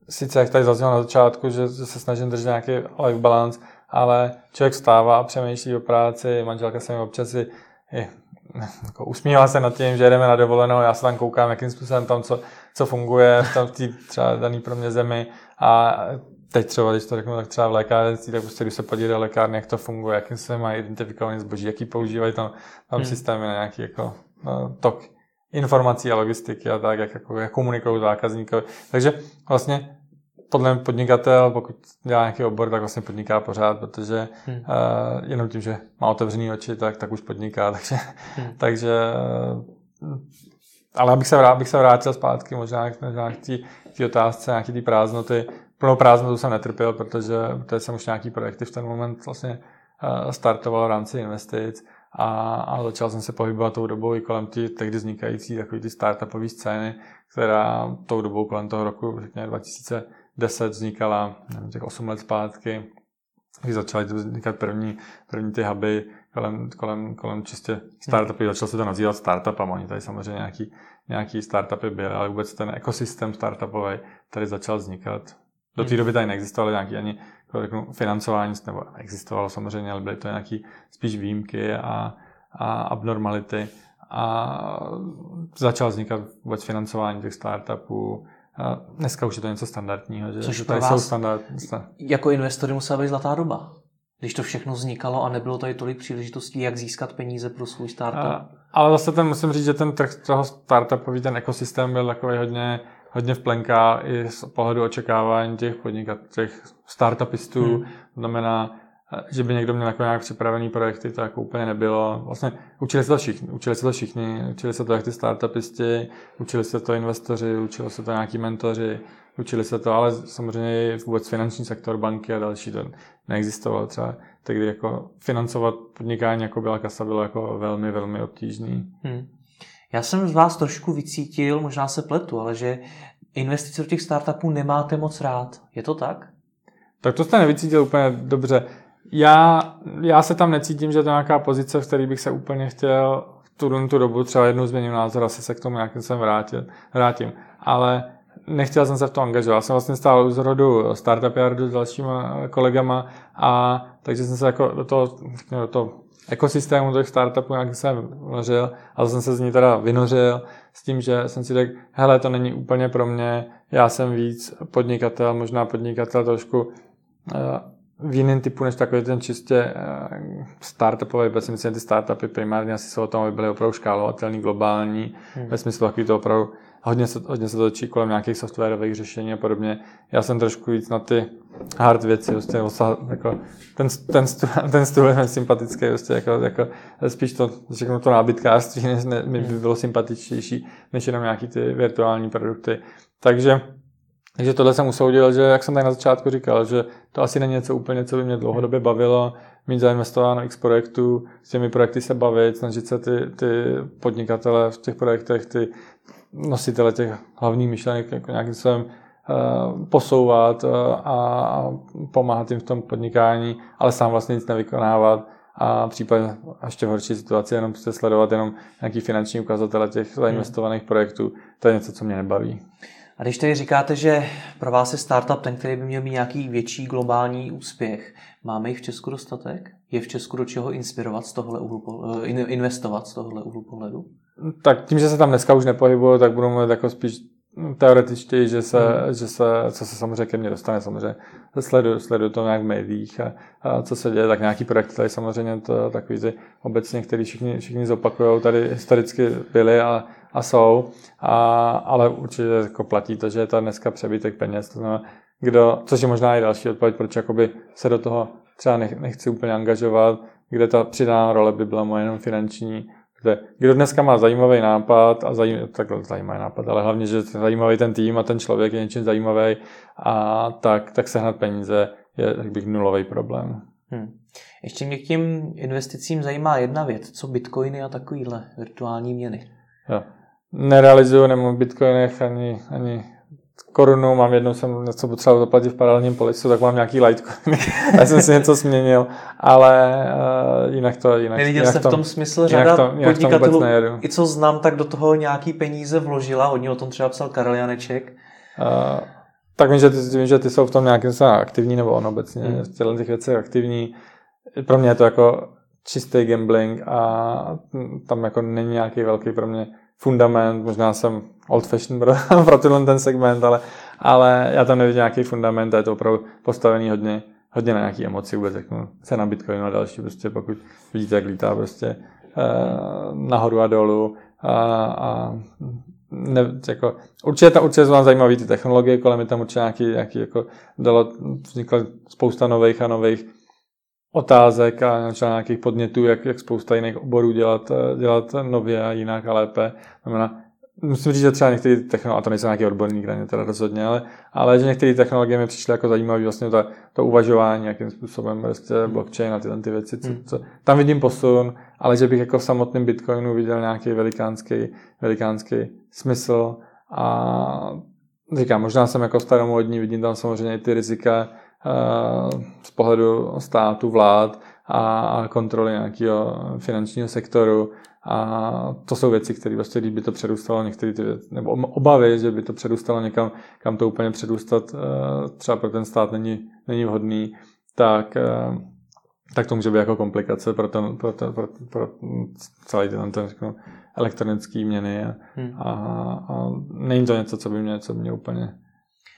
sice jak tady zaznělo na začátku, že, že se snažím držet nějaký life balance, ale člověk vstává a přemýšlí o práci, manželka se mi občas je, jako usmívá se nad tím, že jdeme na dovolenou, já se tam koukám, jakým způsobem tam co, co funguje v, té třeba daný pro mě zemi a teď třeba, když to řeknu, tak třeba v lékárnictví, tak prostě když se podívá do lékárny, jak to funguje, jakým se mají identifikovaný zboží, jaký používají tam, tam hmm. systémy na nějaký jako no, tok informací a logistiky a tak, jak, jako, jak komunikují zákazníkovi. Takže vlastně podle mě podnikatel, pokud dělá nějaký obor, tak vlastně podniká pořád, protože hmm. uh, jenom tím, že má otevřený oči, tak, tak už podniká. [laughs] Takže, hmm. takže ale abych se, vrát, abych se vrátil zpátky možná, možná k té otázce, nějaký té prázdnoty. Plnou prázdnotu jsem netrpěl, protože, protože jsem už nějaký projekty v ten moment vlastně uh, startoval v rámci investic a, a začal jsem se pohybovat tou dobou i kolem ty tehdy vznikající takový ty startupové scény, která tou dobou kolem toho roku, řekněme 2000 10 vznikala, nevím, těch 8 let zpátky, když začaly vznikat první, první ty huby kolem, kolem, kolem čistě startupy, hmm. začal se to nazývat startupama, oni tady samozřejmě nějaký, nějaký startupy byly, ale vůbec ten ekosystém startupový tady začal vznikat. Do té hmm. doby tady neexistovalo nějaký ani jako řeknu, financování, nebo existovalo samozřejmě, ale byly to nějaký spíš výjimky a, a abnormality. A začal vznikat vůbec financování těch startupů, a dneska už je to něco standardního, že Což tady jsou standard, jako investory musela být zlatá doba. Když to všechno vznikalo a nebylo tady tolik příležitostí, jak získat peníze pro svůj startup. A, ale zase ten, musím říct, že ten trh toho startupový, ten ekosystém byl takový hodně, hodně v plenka i z pohledu očekávání těch podnikat, těch startupistů. Hmm. znamená, že by někdo měl jako nějak připravený projekty, to jako úplně nebylo. Vlastně učili se to všichni, učili se to všichni, učili se to jak ty startupisti, učili se to investoři, učili se to nějaký mentoři, učili se to, ale samozřejmě i vůbec finanční sektor, banky a další to neexistovalo třeba. Tehdy jako financovat podnikání jako byla kasa bylo jako velmi, velmi obtížný. Hmm. Já jsem z vás trošku vycítil, možná se pletu, ale že investice do těch startupů nemáte moc rád. Je to tak? Tak to jste nevycítil úplně dobře já, já se tam necítím, že to je nějaká pozice, v které bych se úplně chtěl v tu, tu dobu, třeba jednou změním názor, asi se k tomu nějakým jsem vrátil, vrátím. Ale nechtěl jsem se v tom angažovat. Já jsem vlastně stál u zrodu Startup Yardu s dalšíma kolegama a takže jsem se jako do toho, do toho ekosystému těch startupů nějak jsem vnořil, ale jsem se z ní teda vynořil s tím, že jsem si řekl, hele, to není úplně pro mě, já jsem víc podnikatel, možná podnikatel trošku eh, v jiném typu než takový ten čistě eh, startupový, protože si myslím, že ty startupy primárně asi jsou o tom, aby byly opravdu škálovatelný, globální, hmm. ve smyslu takový to opravdu hodně se, hodně se točí kolem nějakých softwarových řešení a podobně. Já jsem trošku víc na ty hard věci, prostě, jako, ten, ten, stůl, [laughs] ten stůl je sympatický, prostě, jako, jako, spíš to, řeknu to nábytkářství, než, ne, mi by bylo sympatičtější, než jenom nějaký ty virtuální produkty. Takže takže tohle jsem usoudil, že jak jsem tady na začátku říkal, že to asi není něco úplně, co by mě dlouhodobě bavilo, mít zainvestováno x projektů, s těmi projekty se bavit, snažit se ty, ty podnikatele v těch projektech, ty nositele těch hlavních myšlenek jako nějakým způsobem uh, posouvat uh, a pomáhat jim v tom podnikání, ale sám vlastně nic nevykonávat a případně ještě v horší situaci jenom prostě sledovat jenom nějaký finanční ukazatele těch zainvestovaných projektů. To je něco, co mě nebaví. A když tady říkáte, že pro vás je startup ten, který by měl mít nějaký větší globální úspěch, máme jich v Česku dostatek? Je v Česku do čeho inspirovat z tohle uhlu, investovat z tohle úhlu pohledu? Tak tím, že se tam dneska už nepohybuju, tak budu mluvit jako spíš teoretičtěji, že se, hmm. že se, co se samozřejmě ke mně dostane, samozřejmě sleduju, sleduju to nějak v médiích a, a, co se děje, tak nějaký projekty tady samozřejmě to takový ty obecně, který všichni, všichni zopakují, tady historicky byly a, a jsou, a, ale určitě jako platí to, že je to dneska přebytek peněz, to znamená, kdo, což je možná i další odpověď, proč jakoby se do toho třeba nech, nechci úplně angažovat, kde ta přidaná role by byla moje jenom finanční, kde, kdo dneska má zajímavý nápad a zajím, takhle zajímavý nápad, ale hlavně, že je zajímavý ten tým a ten člověk je něčím zajímavý a tak, tak sehnat peníze je, tak bych, nulový problém. Hmm. Ještě mě k těm investicím zajímá jedna věc, co bitcoiny a takovýhle virtuální měny. Jo. Nerealizuju nemám bitcoinech ani, ani korunu, mám jednou jsem něco potřeboval zaplatit v paralelním polisu, tak mám nějaký Litecoin. [laughs] Já jsem si něco změnil, ale uh, jinak to jinak. Neviděl jinak jste v tom smysl řada to, podnikatelů, i co znám, tak do toho nějaký peníze vložila, hodně o tom třeba psal Karel Janeček. Uh, tak vím, že ty, vím, že ty jsou v tom nějakým aktivní, nebo on obecně hmm. v těchto těch věcech aktivní. Pro mě je to jako čistý gambling a tam jako není nějaký velký pro mě fundament, možná jsem old fashion pro, [laughs] pro tenhle ten segment, ale, ale já tam nevidím nějaký fundament a je to opravdu postavený hodně, hodně na nějaký emoci vůbec, řeknu, cena Bitcoinu a další, prostě pokud vidíte, jak lítá prostě eh, nahoru a dolů a, a ne, jako, určitě, tam, určitě jsou vám zajímavé ty technologie, kolem je tam určitě nějaký, nějaký jako dalo, vznikla spousta nových a nových otázek a nějakých podnětů, jak, jak spousta jiných oborů dělat, dělat nově a jinak a lépe. Znamená, musím říct, že třeba některé technologie, a to nejsou nějaký odborník, ne, teda rozhodně, ale, ale že některé technologie mi přišly jako zajímavé, vlastně to, to uvažování, jakým způsobem prostě blockchain a tyhle ty věci, co, hmm. co, tam vidím posun, ale že bych jako v samotném Bitcoinu viděl nějaký velikánský, velikánský smysl a říkám, možná jsem jako staromodní, vidím tam samozřejmě i ty rizika, Eh, z pohledu státu, vlád a kontroly nějakého finančního sektoru. A to jsou věci, které vlastně, když by to předůstalo některé ty věci, nebo obavy, že by to předůstalo někam, kam to úplně předůstat, eh, třeba pro ten stát není, není vhodný, tak, eh, tak to může být jako komplikace pro, ten, pro, ten, pro, pro celý ten, ten řeknu, elektronický měny a, hmm. a, a není to něco, co by mě, co by mě úplně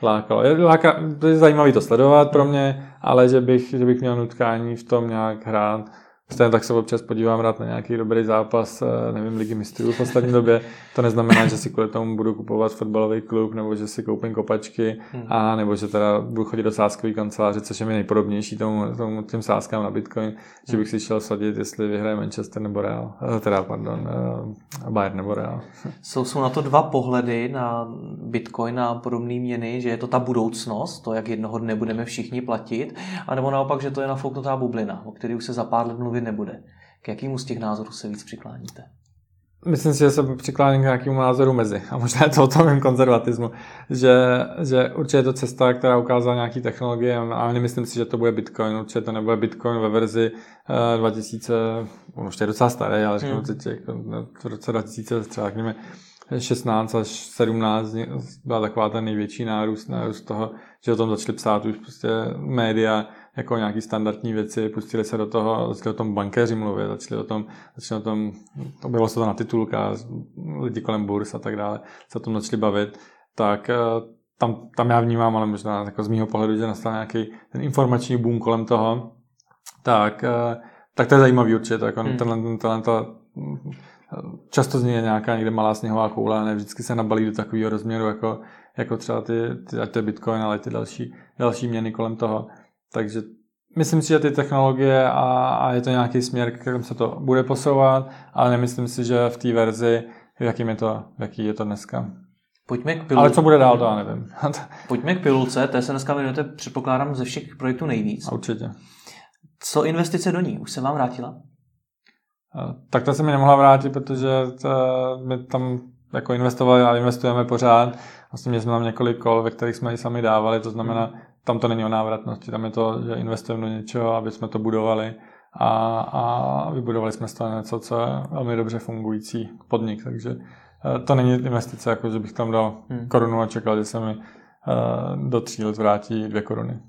lákalo. Láka, to je zajímavé to sledovat pro mě, ale že bych, že bych měl nutkání v tom nějak hrát, Stejně tak se občas podívám rád na nějaký dobrý zápas, eh, nevím, ligy mistrů v poslední době. To neznamená, že si kvůli tomu budu kupovat fotbalový klub, nebo že si koupím kopačky, hmm. a nebo že teda budu chodit do sáskové kanceláře, což je mi nejpodobnější tomu, tomu těm sáskám na Bitcoin, hmm. že bych si šel sadit, jestli vyhraje Manchester nebo Real, eh, teda pardon, eh, Bayern nebo Real. Jsou, jsou na to dva pohledy na Bitcoin a podobné měny, že je to ta budoucnost, to, jak jednoho dne budeme všichni platit, anebo naopak, že to je nafouknutá bublina, o který už se za pár let mluví nebude. K jakému z těch názorů se víc přikláníte? Myslím si, že se přikláním k nějakému názoru mezi. A možná je to o tom konzervatismu. Že, že určitě je to cesta, která ukázala nějaký technologie, a nemyslím si, že to bude Bitcoin. Určitě to nebude Bitcoin ve verzi 2000, on už je docela starý, ale řeknu hmm. teď jako v roce 2000 třeba řekněme 16 až 17 byla taková ten největší nárůst, nárůst toho, že o tom začali psát už prostě média, jako nějaký standardní věci, pustili se do toho, začali o tom bankéři mluvit, začali o tom, začali o tom, bylo se to na titulka, lidi kolem burs a tak dále, se o tom začali bavit, tak eh, tam, tam já vnímám, ale možná jako z mého pohledu, že nastal nějaký ten informační boom kolem toho, tak, eh, tak to je zajímavý určitě, tak on, hmm. tenhle, tenhle, to, často z něj je nějaká někde malá sněhová koule, ne vždycky se nabalí do takového rozměru, jako, jako třeba ty, ty, ať to je Bitcoin, ale ty další, další měny kolem toho. Takže myslím si, že ty technologie a, a je to nějaký směr, kterým se to bude posouvat, ale nemyslím si, že v té verzi, jakým je to, jaký je to dneska. Pojďme k pilulce. Ale co bude dál, to já nevím. [laughs] Pojďme k pilulce, té se dneska věnujete, předpokládám, ze všech projektů nejvíc. A určitě. Co investice do ní? Už se vám vrátila? Tak to se mi nemohla vrátit, protože to, my tam jako investovali a investujeme pořád. Vlastně měli jsme tam několik kol, ve kterých jsme ji sami dávali, to znamená, tam to není o návratnosti, tam je to, že investujeme do něčeho, aby jsme to budovali a, a vybudovali jsme z toho něco, co je velmi dobře fungující podnik, takže eh, to není investice, jako že bych tam dal hmm. korunu a čekal, že se mi eh, do tří let vrátí dvě koruny.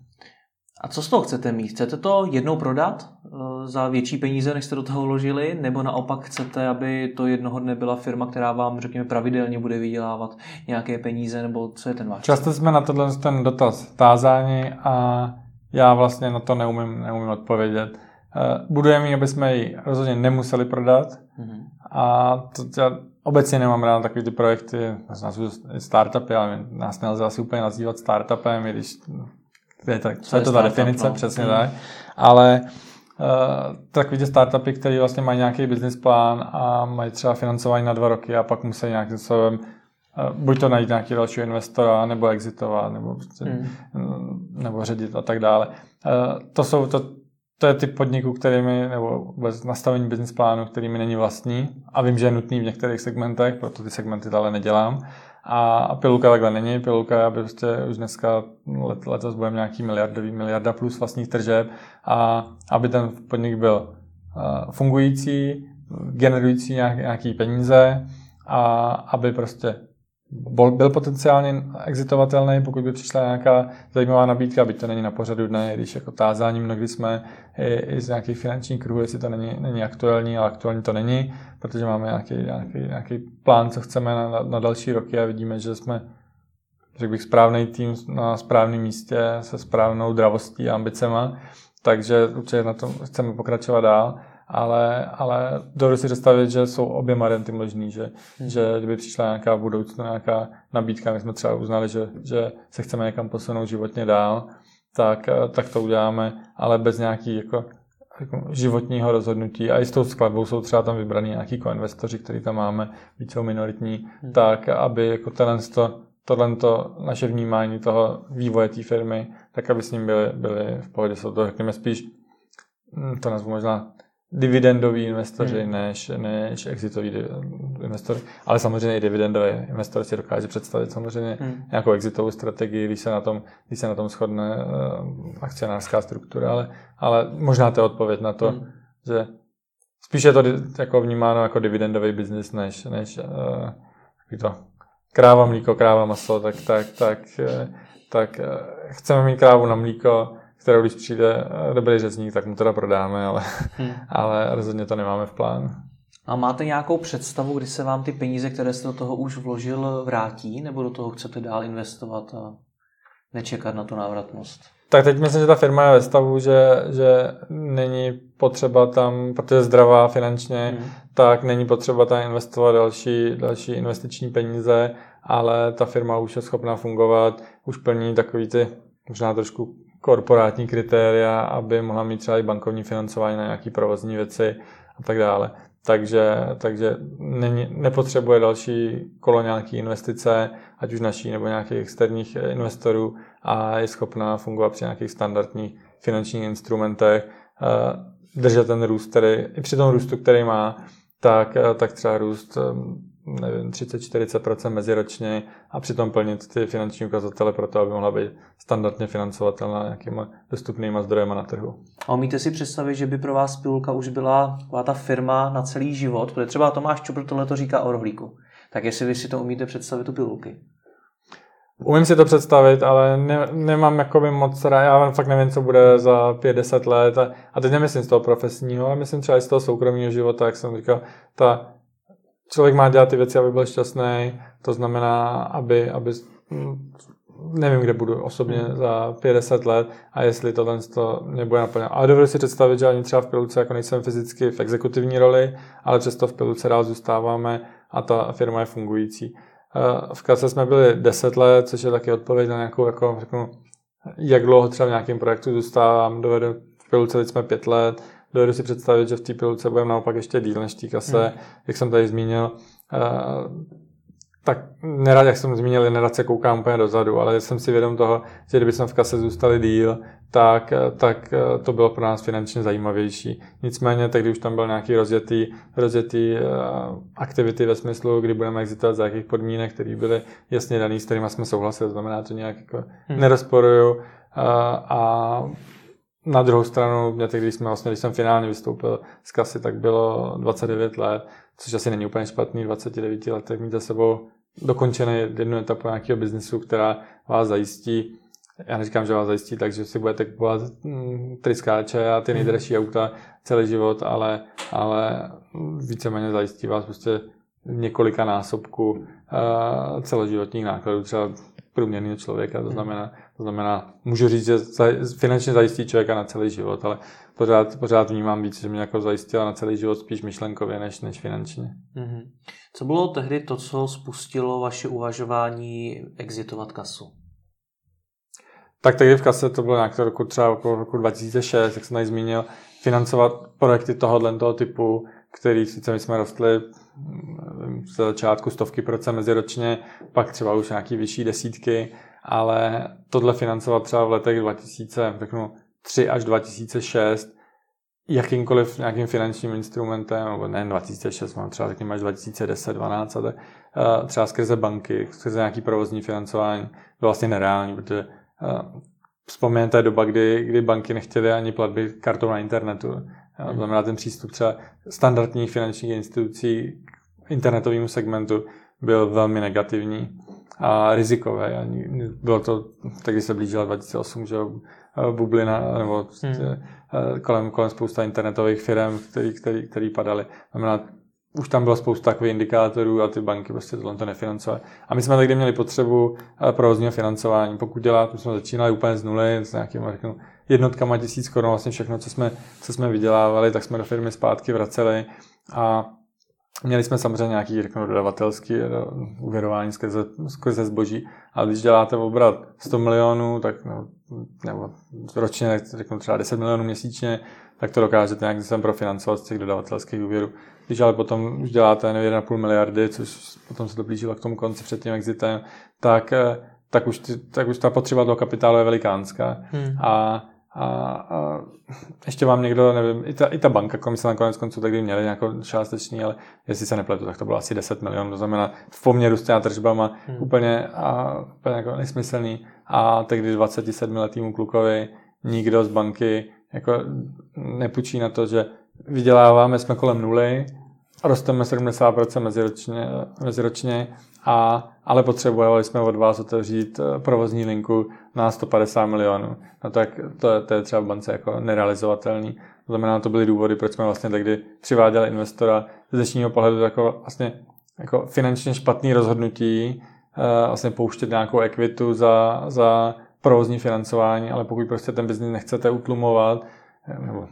A co z toho chcete mít? Chcete to jednou prodat uh, za větší peníze, než jste do toho vložili, nebo naopak chcete, aby to jednoho dne byla firma, která vám, řekněme, pravidelně bude vydělávat nějaké peníze, nebo co je ten váš? Často jsme na tohle ten dotaz tázáni a já vlastně na to neumím, neumím odpovědět. Uh, budujeme aby jsme ji rozhodně nemuseli prodat mm-hmm. a to, já obecně nemám rád takový ty projekty, nazvu startupy, ale nás nelze asi úplně nazývat startupem, i když je to, co je to ta definice, no. přesně hmm. tak. Ale uh, takový ty startupy, které vlastně mají nějaký business plán a mají třeba financování na dva roky a pak musí nějakým způsobem uh, buď to najít nějaký dalšího investora, nebo exitovat, nebo, prostě, hmm. nebo ředit a tak dále. Uh, to jsou to, to je typ podniků, kterými, nebo vůbec nastavení business plánu, který mi není vlastní a vím, že je nutný v některých segmentech, proto ty segmenty dále nedělám. A pilulka takhle není. Pilulka, aby prostě už dneska let, letos budeme nějaký miliardový, miliarda plus vlastních tržeb a aby ten podnik byl uh, fungující, generující nějak, nějaký peníze a aby prostě byl potenciálně exitovatelný, pokud by přišla nějaká zajímavá nabídka, byť to není na pořadu dne, když jako tázání mnohdy jsme i, i z nějakých finančních kruhů, jestli to není, není aktuální, ale aktuální to není, protože máme nějaký, nějaký, nějaký plán, co chceme na, na další roky a vidíme, že jsme řekl bych, správný tým na správném místě se správnou dravostí a ambicema, takže určitě na tom chceme pokračovat dál ale, ale dovedu si představit, že jsou obě varianty možný, že, hmm. že kdyby přišla nějaká budoucnost, nějaká nabídka, my jsme třeba uznali, že, že se chceme někam posunout životně dál, tak, tak to uděláme, ale bez nějaký jako, jako životního rozhodnutí. A i s tou skladbou jsou třeba tam vybraní nějaký koinvestoři, který tam máme, víc jsou minoritní, hmm. tak aby jako tohle, tohle naše vnímání toho vývoje té firmy, tak aby s ním byli, byli v pohodě. Jsou to, řekněme, spíš, hm, to nazvu možná dividendoví investoři hmm. než, než exitoví investory. Ale samozřejmě i dividendový investor si dokáže představit samozřejmě hmm. nějakou exitovou strategii, když se na tom, když se na tom shodne uh, akcionářská struktura, ale, ale možná to je odpověď na to, hmm. že spíš je to jako vnímáno jako dividendový biznis, než, než uh, to kráva, mlíko, kráva, maso, tak, tak, tak, tak, tak uh, chceme mít krávu na mlíko, kterou když přijde eh, dobrý řezník, tak mu teda prodáme, ale, hmm. [laughs] ale rozhodně to nemáme v plánu. A máte nějakou představu, kdy se vám ty peníze, které jste do toho už vložil, vrátí, nebo do toho chcete dál investovat a nečekat na tu návratnost? Tak teď myslím, že ta firma je ve stavu, že, že není potřeba tam, protože je zdravá finančně, hmm. tak není potřeba tam investovat další, další investiční peníze, ale ta firma už je schopná fungovat, už plní takový ty možná trošku korporátní kritéria, aby mohla mít třeba i bankovní financování na nějaké provozní věci a tak dále. Takže, takže není, nepotřebuje další kolo nějaké investice, ať už naší nebo nějakých externích investorů a je schopná fungovat při nějakých standardních finančních instrumentech, držet ten růst, který, i při tom růstu, který má, tak, tak třeba růst nevím, 30-40% meziročně a přitom plnit ty finanční ukazatele pro to, aby mohla být standardně financovatelná nějakýma dostupnýma zdrojema na trhu. A umíte si představit, že by pro vás pilulka už byla ta firma na celý život? Protože třeba Tomáš Čupr tohle to říká o rohlíku. Tak jestli vy si to umíte představit tu pilulky? Umím si to představit, ale ne, nemám jakoby moc rád, já fakt nevím, co bude za 5-10 let a, a teď nemyslím z toho profesního, ale myslím třeba i z toho soukromého života, jak jsem říkal, ta člověk má dělat ty věci, aby byl šťastný, to znamená, aby, aby nevím, kde budu osobně hmm. za 50 let a jestli tohle to nebude naplněno. Ale dovedu si představit, že ani třeba v Piluce jako nejsem fyzicky v exekutivní roli, ale přesto v Piluce rád zůstáváme a ta firma je fungující. Eh, v kase jsme byli 10 let, což je taky odpověď na nějakou, jako, řeknu, jak dlouho třeba v nějakém projektu zůstávám. Dovedu v Piluce teď jsme 5 let, dovedu si představit, že v té pilulce budeme naopak ještě díl než té kase, hmm. jak jsem tady zmínil. Uh, tak nerad, jak jsem zmínil, nerad se koukám úplně dozadu, ale jsem si vědom toho, že kdyby jsme v kase zůstali díl, tak, tak to bylo pro nás finančně zajímavější. Nicméně, když už tam byl nějaký rozjetý, rozjetý aktivity ve smyslu, kdy budeme exitovat za jakých podmínek, které byly jasně daný, s kterými jsme souhlasili, znamená to nějak jako hmm. nerozporuju. Uh, a na druhou stranu, mě teď, když, jsme vlastně, když jsem finálně vystoupil z kasy, tak bylo 29 let, což asi není úplně špatný, 29 letech mít za sebou dokončený jednu etapu nějakého biznesu, která vás zajistí. Já neříkám, že vás zajistí, takže si budete kupovat mm, tryskáče a ty nejdražší auta celý život, ale, ale víceméně zajistí vás prostě několika násobku uh, celoživotních nákladů, třeba průměrného člověka, to hmm. znamená, to znamená, můžu říct, že finančně zajistí člověka na celý život, ale pořád, pořád vnímám víc, že mě jako zajistila na celý život spíš myšlenkově než, než finančně. Mm-hmm. Co bylo tehdy to, co spustilo vaše uvažování exitovat kasu? Tak tehdy v kase to bylo nějak to roku třeba okolo roku 2006, jak jsem tady zmínil, financovat projekty tohohle toho typu, který sice my jsme rostli z začátku stovky procent meziročně, pak třeba už nějaký vyšší desítky, ale tohle financovat třeba v letech 2003 až 2006 jakýmkoliv nějakým finančním instrumentem, nebo ne 2006, mám třeba řekněme až 2010, 12, ale třeba skrze banky, skrze nějaký provozní financování, bylo vlastně nereální, protože vzpomeňte doba, kdy, kdy banky nechtěly ani platby kartou na internetu. To znamená, ten přístup třeba standardních finančních institucí k internetovému segmentu byl velmi negativní a rizikové. Bylo to, tak když se blížila 2008, že bublina, nebo hmm. Eh, kolem, kolem spousta internetových firm, který, který, který padaly. Znamená, už tam bylo spousta takových indikátorů a ty banky prostě tohle to nefinancovaly. A my jsme tehdy měli potřebu eh, provozního financování. Pokud dělat, my jsme začínali úplně z nuly, s nějakým řeknu, jednotkama tisíc korun, vlastně všechno, co jsme, co jsme vydělávali, tak jsme do firmy zpátky vraceli a Měli jsme samozřejmě nějaký řeknu, dodavatelský eh, uvěrování skrze, skrze zboží, ale když děláte obrat 100 milionů, tak no, nebo ročně, tak řeknu třeba 10 milionů měsíčně, tak to dokážete nějak sem profinancovat z těch dodavatelských úvěrů. Když ale potom už děláte 1,5 miliardy, což potom se to blížilo k tomu konci před tím exitem, tak, eh, tak, už, ty, tak už ta potřeba toho kapitálu je velikánská. Hmm. A a, a ještě vám někdo, nevím, i ta, i ta banka komise na konec konců taky měli nějakou částečný, ale jestli se nepletu, tak to bylo asi 10 milionů, to znamená v poměru s těma tržbama hmm. úplně, a, úplně jako nesmyslný. A tehdy 27 letýmu klukovi nikdo z banky jako nepůjčí na to, že vyděláváme, jsme kolem nuly, rosteme 70% meziročně, meziročně a, ale potřebovali jsme od vás otevřít eh, provozní linku na 150 milionů. No tak to, to je třeba v bance jako nerealizovatelný. To znamená, to byly důvody, proč jsme vlastně tehdy přiváděli investora z dnešního pohledu jako vlastně jako finančně špatný rozhodnutí, eh, vlastně pouštět nějakou ekvitu za, za provozní financování, ale pokud prostě ten biznis nechcete utlumovat, eh, nebo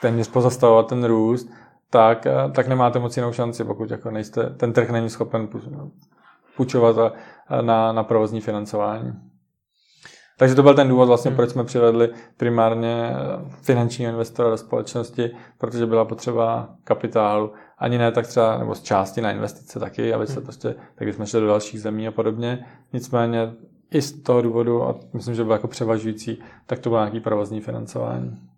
téměř pozastavovat ten růst, tak, tak nemáte moc jinou šanci, pokud jako nejste, ten trh není schopen půjčovat na, na provozní financování. Takže to byl ten důvod, vlastně, hmm. proč jsme přivedli primárně finančního investora do společnosti, protože byla potřeba kapitálu. Ani ne tak třeba, nebo z části na investice taky, aby se hmm. prostě, tak jsme šli do dalších zemí a podobně. Nicméně i z toho důvodu, a myslím, že byl jako převažující, tak to bylo nějaký provozní financování.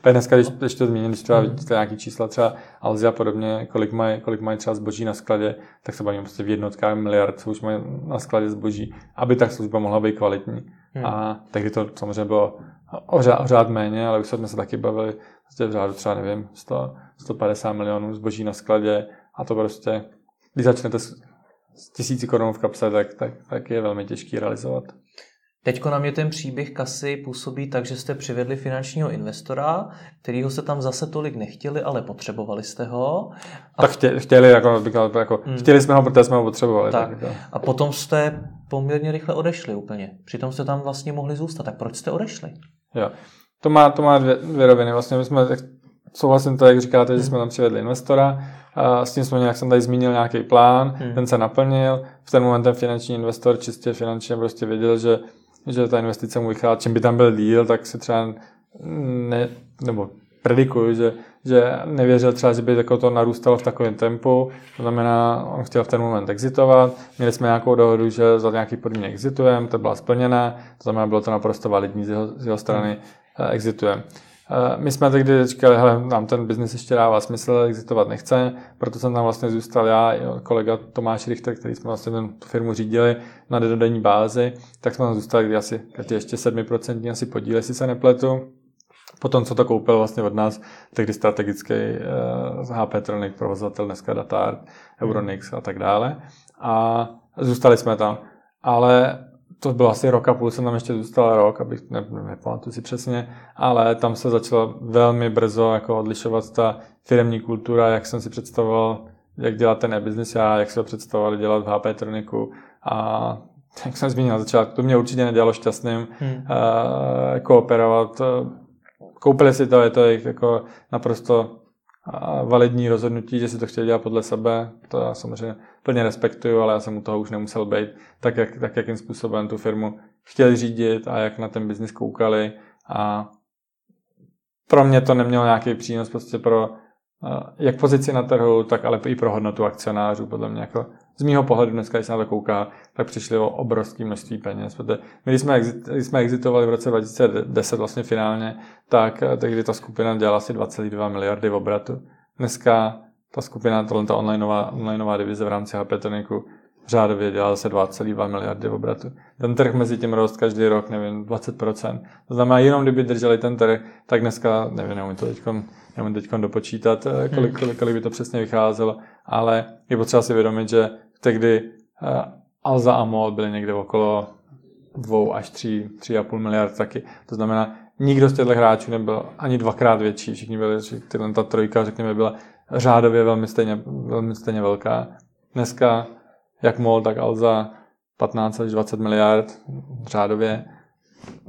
Tak dneska, když, když to zmíním, když třeba vidíte nějaký čísla, třeba Alzi a podobně, kolik mají, kolik mají třeba zboží na skladě, tak se bavíme prostě v jednotkách miliard, co už mají na skladě zboží, aby ta služba mohla být kvalitní. Hmm. A tehdy to samozřejmě bylo o řád, o řád méně, ale už jsme se taky bavili prostě v řádu třeba, nevím, 100, 150 milionů zboží na skladě a to prostě, když začnete s, s tisíci korun v kapse, tak, tak, tak je velmi těžký realizovat. Teďko na mě ten příběh kasy působí tak, že jste přivedli finančního investora, kterýho se tam zase tolik nechtěli, ale potřebovali jste ho. A... Tak chtěli, chtěli, jako, jako, hmm. chtěli jsme ho, protože jsme ho potřebovali. Tak. tak. A potom jste poměrně rychle odešli úplně. Přitom jste tam vlastně mohli zůstat. Tak proč jste odešli? Jo. To má, to má dvě, dvě roviny. Vlastně my jsme, souhlasím to, jak říkáte, hmm. že jsme tam přivedli investora. A s tím jsme, jak jsem tady zmínil, nějaký plán, hmm. ten se naplnil. V ten moment ten finanční investor čistě finančně prostě věděl, že že ta investice mu vychází, čím by tam byl díl, tak si třeba ne, nebo predikuju, že, že nevěřil třeba, že by jako to narůstalo v takovém tempu, to znamená, on chtěl v ten moment exitovat, měli jsme nějakou dohodu, že za nějaký podmínek exitujeme, to byla splněna, to znamená, bylo to naprosto validní z jeho, z jeho strany, hmm. exitujeme. Eh, my jsme tehdy říkali, hele, nám ten biznis ještě dává smysl, existovat nechce, proto jsem tam vlastně zůstal já, kolega Tomáš Richter, který jsme vlastně tu firmu řídili na denodenní bázi, tak jsme tam zůstali asi ještě 7% asi podíl, jestli se nepletu. Potom, co to koupil vlastně od nás, tehdy strategický uh, HP Tronic, provozovatel dneska Datart, Euronix a tak dále. A zůstali jsme tam. Ale to bylo asi rok a půl, jsem tam ještě zůstal rok, abych ne, nepamatuji si přesně, ale tam se začala velmi brzo jako odlišovat ta firmní kultura, jak jsem si představoval, jak dělat ten e-business já, jak se ho představoval dělat v HP Troniku a jak jsem zmínil na začátku, to mě určitě nedělalo šťastným hmm. uh, kooperovat. Koupili si to, je to jejich jako naprosto validní rozhodnutí, že si to chtěli dělat podle sebe, to já samozřejmě plně respektuju, ale já jsem u toho už nemusel být, tak, jak, tak jakým způsobem tu firmu chtěli řídit a jak na ten biznis koukali. A pro mě to nemělo nějaký přínos prostě pro jak pozici na trhu, tak ale i pro hodnotu akcionářů, podle mě jako z mýho pohledu dneska, když se na to kouká, tak přišli o obrovské množství peněz. My, když jsme, exit, když jsme exitovali v roce 2010 vlastně finálně, tak tehdy ta skupina dělala asi 2,2 miliardy v obratu. Dneska ta skupina, tohle onlineová, onlineová divize v rámci HP Toniku, řádově dělá zase 2,2 miliardy v obratu. Ten trh mezi tím rost každý rok, nevím, 20%. To znamená, jenom kdyby drželi ten trh, tak dneska, nevím, nevím to teď, nevím teď dopočítat, eh, kolik, hmm. kolik, kolik by to přesně vycházelo, ale je potřeba si vědomit, že tehdy uh, Alza a MOL byly někde okolo 2 až 3, 3,5 miliard taky. To znamená, nikdo z těchto hráčů nebyl ani dvakrát větší, všichni byli, tyhle ta trojka, řekněme, byla řádově velmi stejně, velmi stejně velká. Dneska jak MOL, tak Alza 15 až 20 miliard řádově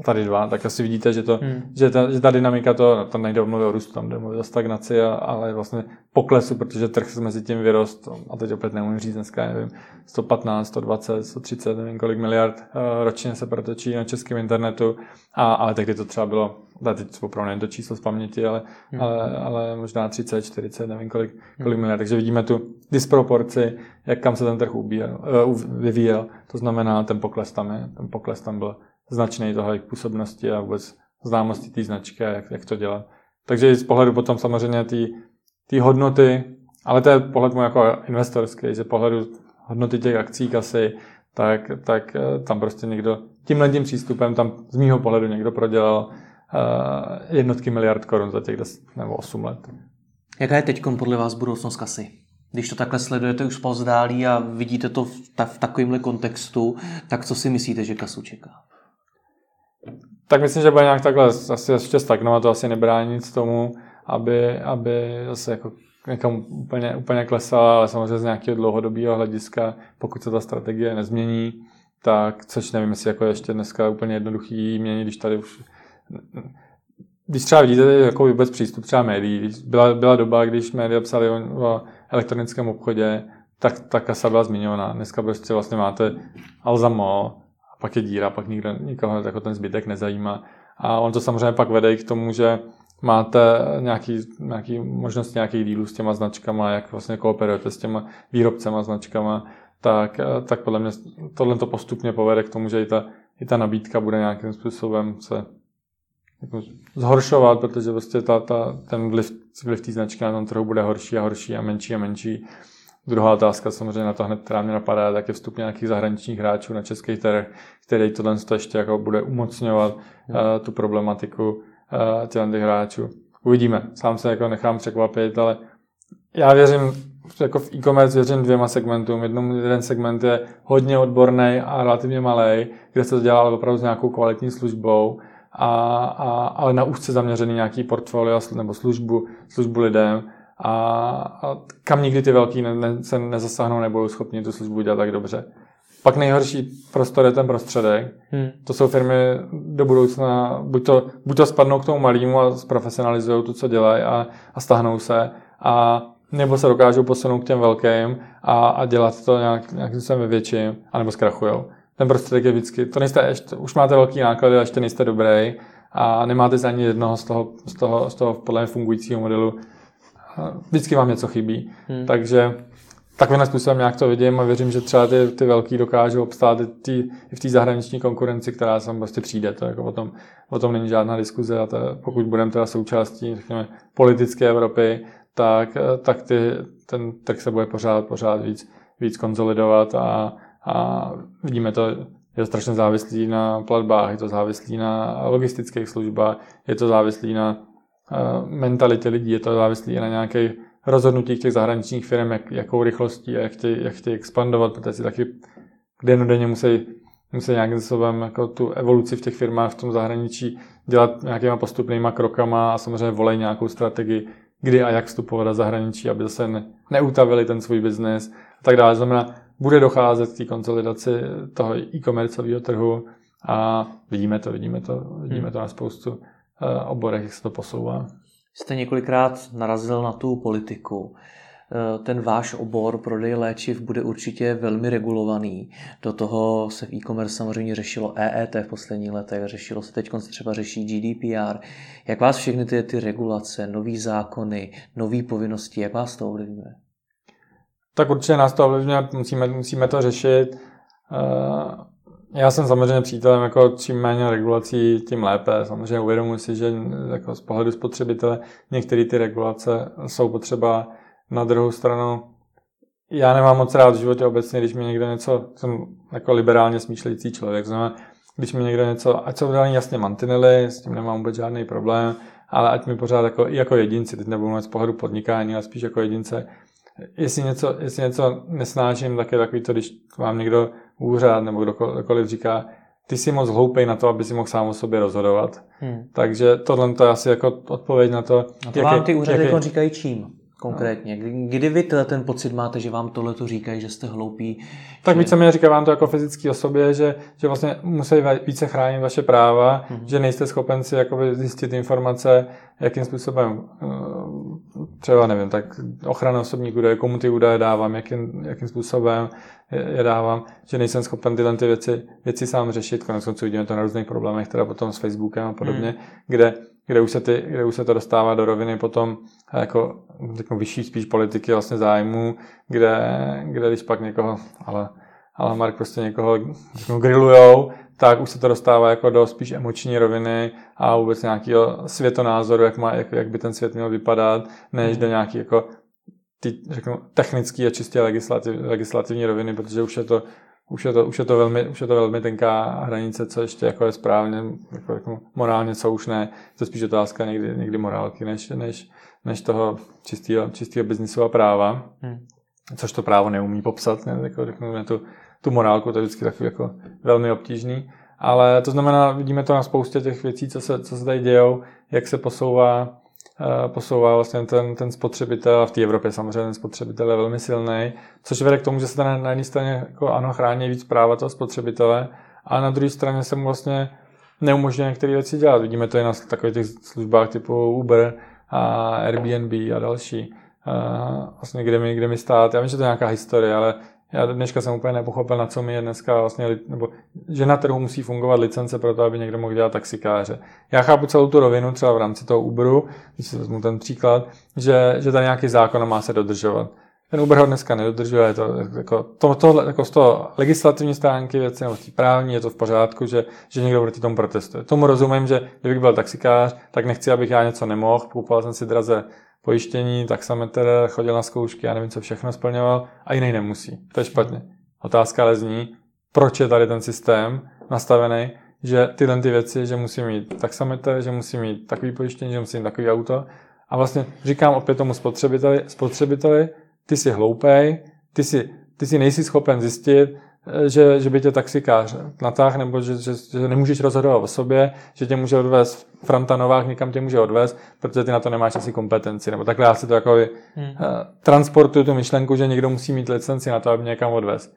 tady dva, tak asi vidíte, že, to, hmm. že, ta, že ta dynamika, to, tam nejde mluvit o růstu, tam jde o stagnaci, a, ale vlastně poklesu, protože trh se mezi tím vyrost, a teď opět nemůžu říct dneska, nevím, 115, 120, 130, nevím kolik miliard uh, ročně se protočí na českém internetu, a, ale tehdy to třeba bylo, teď opravdu nevím to číslo z paměti, ale, hmm. ale, ale možná 30, 40, nevím kolik, kolik hmm. miliard, takže vidíme tu disproporci, jak kam se ten trh ubíjel, uh, vyvíjel, to znamená, ten pokles tam je, ten pokles tam byl značný jejich působnosti a vůbec známosti té značky a jak, jak to dělat. Takže z pohledu potom samozřejmě ty hodnoty, ale to je pohled můj jako investorský, že pohledu hodnoty těch akcí kasy, tak, tak eh, tam prostě někdo tímhle tím přístupem, tam z mýho pohledu někdo prodělal uh, jednotky miliard korun za těch 10 nebo 8 let. Jaká je teď podle vás budoucnost kasy? Když to takhle sledujete už pozdálí a vidíte to v, ta, v takovémhle kontextu, tak co si myslíte, že kasu čeká? Tak myslím, že bude nějak takhle asi ještě stagnovat, to asi nebrání nic tomu, aby, aby zase jako někam úplně, úplně klesala, ale samozřejmě z nějakého dlouhodobého hlediska, pokud se ta strategie nezmění, tak což nevím, jestli jako ještě dneska úplně jednoduchý mění, když tady už když třeba vidíte jako vůbec přístup třeba médií, byla, byla doba, když média psali o, o elektronickém obchodě, tak ta kasa byla zmiňovaná. Dneska prostě vlastně máte Alzamo, pak je díra, pak nikdo, nikoho jako ten zbytek nezajímá. A on to samozřejmě pak vede i k tomu, že máte nějaký, nějaký možnost nějakých dílů s těma značkama, jak vlastně kooperujete s těma výrobcema značkama, tak, tak podle mě tohle to postupně povede k tomu, že i ta, i ta nabídka bude nějakým způsobem se jako zhoršovat, protože prostě ta, ta, ten vliv, vliv té značky na tom trhu bude horší a horší a menší a menší. Druhá otázka samozřejmě na to hned, která mě napadá, tak je vstup nějakých zahraničních hráčů na český trh, který tohle ještě jako bude umocňovat uh, tu problematiku uh, těch hráčů. Uvidíme, sám se jako nechám překvapit, ale já věřím, jako v e-commerce věřím dvěma segmentům. Jednou, jeden segment je hodně odborný a relativně malý, kde se to dělá opravdu s nějakou kvalitní službou, a, a, ale na úzce zaměřený nějaký portfolio nebo službu, službu lidem a, a kam nikdy ty velký ne, ne, se nezasáhnou, nebudou schopni tu službu dělat tak dobře. Pak nejhorší prostor je ten prostředek. Hmm. To jsou firmy do budoucna, buď to, buď to spadnou k tomu malému a zprofesionalizují to, co dělají a, a stáhnou se, a nebo se dokážou posunout k těm velkým a, a dělat to nějak, nějakým způsobem ve větším, anebo zkrachujou. Ten prostředek je vždycky, to nejste, ještě, už máte velký náklady a ještě nejste dobrý a nemáte ani jednoho z toho, z toho, z toho podle mě fungujícího modelu vždycky vám něco chybí. Hmm. Takže takovým způsobem nějak to vidím a věřím, že třeba ty, ty velký dokážou obstát i, tý, i v té zahraniční konkurenci, která sem prostě přijde. To jako o, tom, o tom není žádná diskuze a to, pokud budeme teda součástí řekněme, politické Evropy, tak, tak ty, ten trh se bude pořád, pořád víc, víc konsolidovat a, a vidíme to, je to strašně závislý na platbách, je to závislý na logistických službách, je to závislý na mentalitě lidí, je to závislé na nějakých rozhodnutích těch zahraničních firm, jak, jakou rychlostí a jak chtějí, jak chtějí expandovat, protože si taky dennodenně musí musí nějakým způsobem jako tu evoluci v těch firmách v tom zahraničí dělat nějakýma postupnýma krokama a samozřejmě volej nějakou strategii, kdy a jak vstupovat do zahraničí, aby zase ne, neutavili ten svůj biznis a tak dále. Znamená, bude docházet k té konsolidaci toho e-commerceového trhu a vidíme to, vidíme to, vidíme hmm. to na spoustu oborech, jak se to posouvá. Jste několikrát narazil na tu politiku. Eh, ten váš obor prodej léčiv bude určitě velmi regulovaný. Do toho se v e-commerce samozřejmě řešilo EET v posledních letech, řešilo se teď se třeba řeší GDPR. Jak vás všechny ty, ty regulace, nové zákony, nové povinnosti, jak vás to ovlivňuje? Tak určitě nás to ovlivňuje, musíme, musíme to řešit. Eh, já jsem samozřejmě přítelem, jako čím méně regulací, tím lépe. Samozřejmě uvědomuji si, že jako z pohledu spotřebitele některé ty regulace jsou potřeba na druhou stranu, já nemám moc rád v životě obecně, když mi někdo něco, jsem jako liberálně smýšlející člověk, znamená, když mi někdo něco, ať jsou dány jasně mantinely, s tím nemám vůbec žádný problém, ale ať mi pořád jako, i jako jedinci, teď nebudu mít z pohledu podnikání, ale spíš jako jedince, jestli něco, jestli něco nesnáším, tak je takový to, když vám někdo úřad nebo kdokoliv říká, ty jsi moc hloupej na to, aby si mohl sám o sobě rozhodovat. Hmm. Takže tohle to je asi jako odpověď na to. A to vám ty úřady jak, říkají čím? Konkrétně? Kdy vy ten pocit máte, že vám tohle to říkají, že jste hloupí? Tak že... víceméně říká vám to jako fyzické osobě, že, že vlastně musí více chránit vaše práva, mm-hmm. že nejste schopen si jakoby zjistit informace, jakým způsobem eh, třeba nevím, tak ochrana osobních údajů, komu ty údaje dávám, jakým, jakým způsobem je, je dávám, že nejsem schopen tyhle ty věci, věci sám řešit. Konec konců vidíme to na různých problémech, teda potom s Facebookem a podobně, mm. kde kde už se, ty, kde už se to dostává do roviny potom jako, jako vyšší spíš politiky vlastně zájmu, kde, kde když pak někoho, ale, ale Mark prostě někoho řeknu, grillujou, tak už se to dostává jako do spíš emoční roviny a vůbec nějakého světonázoru, jak, má, jak, jak by ten svět měl vypadat, než hmm. do nějaký jako ty, řeknu, technický a čistě legislativ, legislativní roviny, protože už je to už je to, už je to, velmi, už je to velmi tenká hranice, co ještě jako je správně, jako, jako morálně, co už ne. To je spíš otázka někdy, někdy morálky, než, než, než toho čistého, čistého biznisu a práva. Hmm. Což to právo neumí popsat, ne? Jako, řeknu, tu, tu morálku, to je vždycky takový jako velmi obtížný. Ale to znamená, vidíme to na spoustě těch věcí, co se, co se tady dějou, jak se posouvá posouvá vlastně ten, ten spotřebitel a v té Evropě samozřejmě ten spotřebitel je velmi silný, což vede k tomu, že se tady na jedné straně jako ano, chrání víc práva toho spotřebitele a na druhé straně se mu vlastně neumožňuje některé věci dělat. Vidíme to i na takových těch službách typu Uber a Airbnb a další. Eh, vlastně kde mi, kde mi stát. Já vím, že to je nějaká historie, ale já dneška jsem úplně nepochopil, na co mi je dneska vlastně, nebo že na trhu musí fungovat licence pro to, aby někdo mohl dělat taxikáře. Já chápu celou tu rovinu, třeba v rámci toho Uberu, když si vezmu ten příklad, že, že tady nějaký zákon má se dodržovat. Ten Uber ho dneska nedodržuje, to, jako, to, to, jako z toho legislativní stránky věci, nebo právní je to v pořádku, že, že někdo proti tomu protestuje. Tomu rozumím, že kdybych byl taxikář, tak nechci, abych já něco nemohl, kupoval jsem si draze pojištění, taxametr, chodil na zkoušky, já nevím, co všechno splňoval a jiný nemusí. To je špatně. Otázka ale zní, proč je tady ten systém nastavený, že tyhle ty věci, že musí mít taxametr, že musí mít takový pojištění, že musí mít takový auto. A vlastně říkám opět tomu spotřebiteli, spotřebiteli ty jsi hloupej, ty si, ty si nejsi schopen zjistit, že, že by tě taxikář natáh, nebo že, že, že nemůžeš rozhodovat o sobě, že tě může odvést Franta Novák, někam tě může odvést, protože ty na to nemáš asi kompetenci. Nebo takhle já si to jako hmm. uh, transportuju tu myšlenku, že někdo musí mít licenci na to, aby mě někam odvést.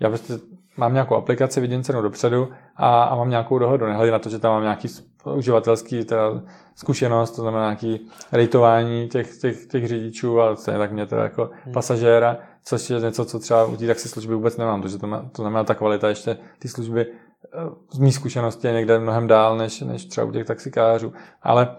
Já prostě mám nějakou aplikaci, vidím cenu dopředu a, a mám nějakou dohodu. Nehledě na to, že tam mám nějaký uživatelský teda zkušenost, to znamená nějaký rejtování těch, těch, těch řidičů a stejně tak mě teda jako hmm. pasažéra, což je něco, co třeba u té taxi služby vůbec nemám, protože to, má, to znamená ta kvalita ještě ty služby eh, z mý zkušenosti je někde mnohem dál, než, než třeba u těch taxikářů. Ale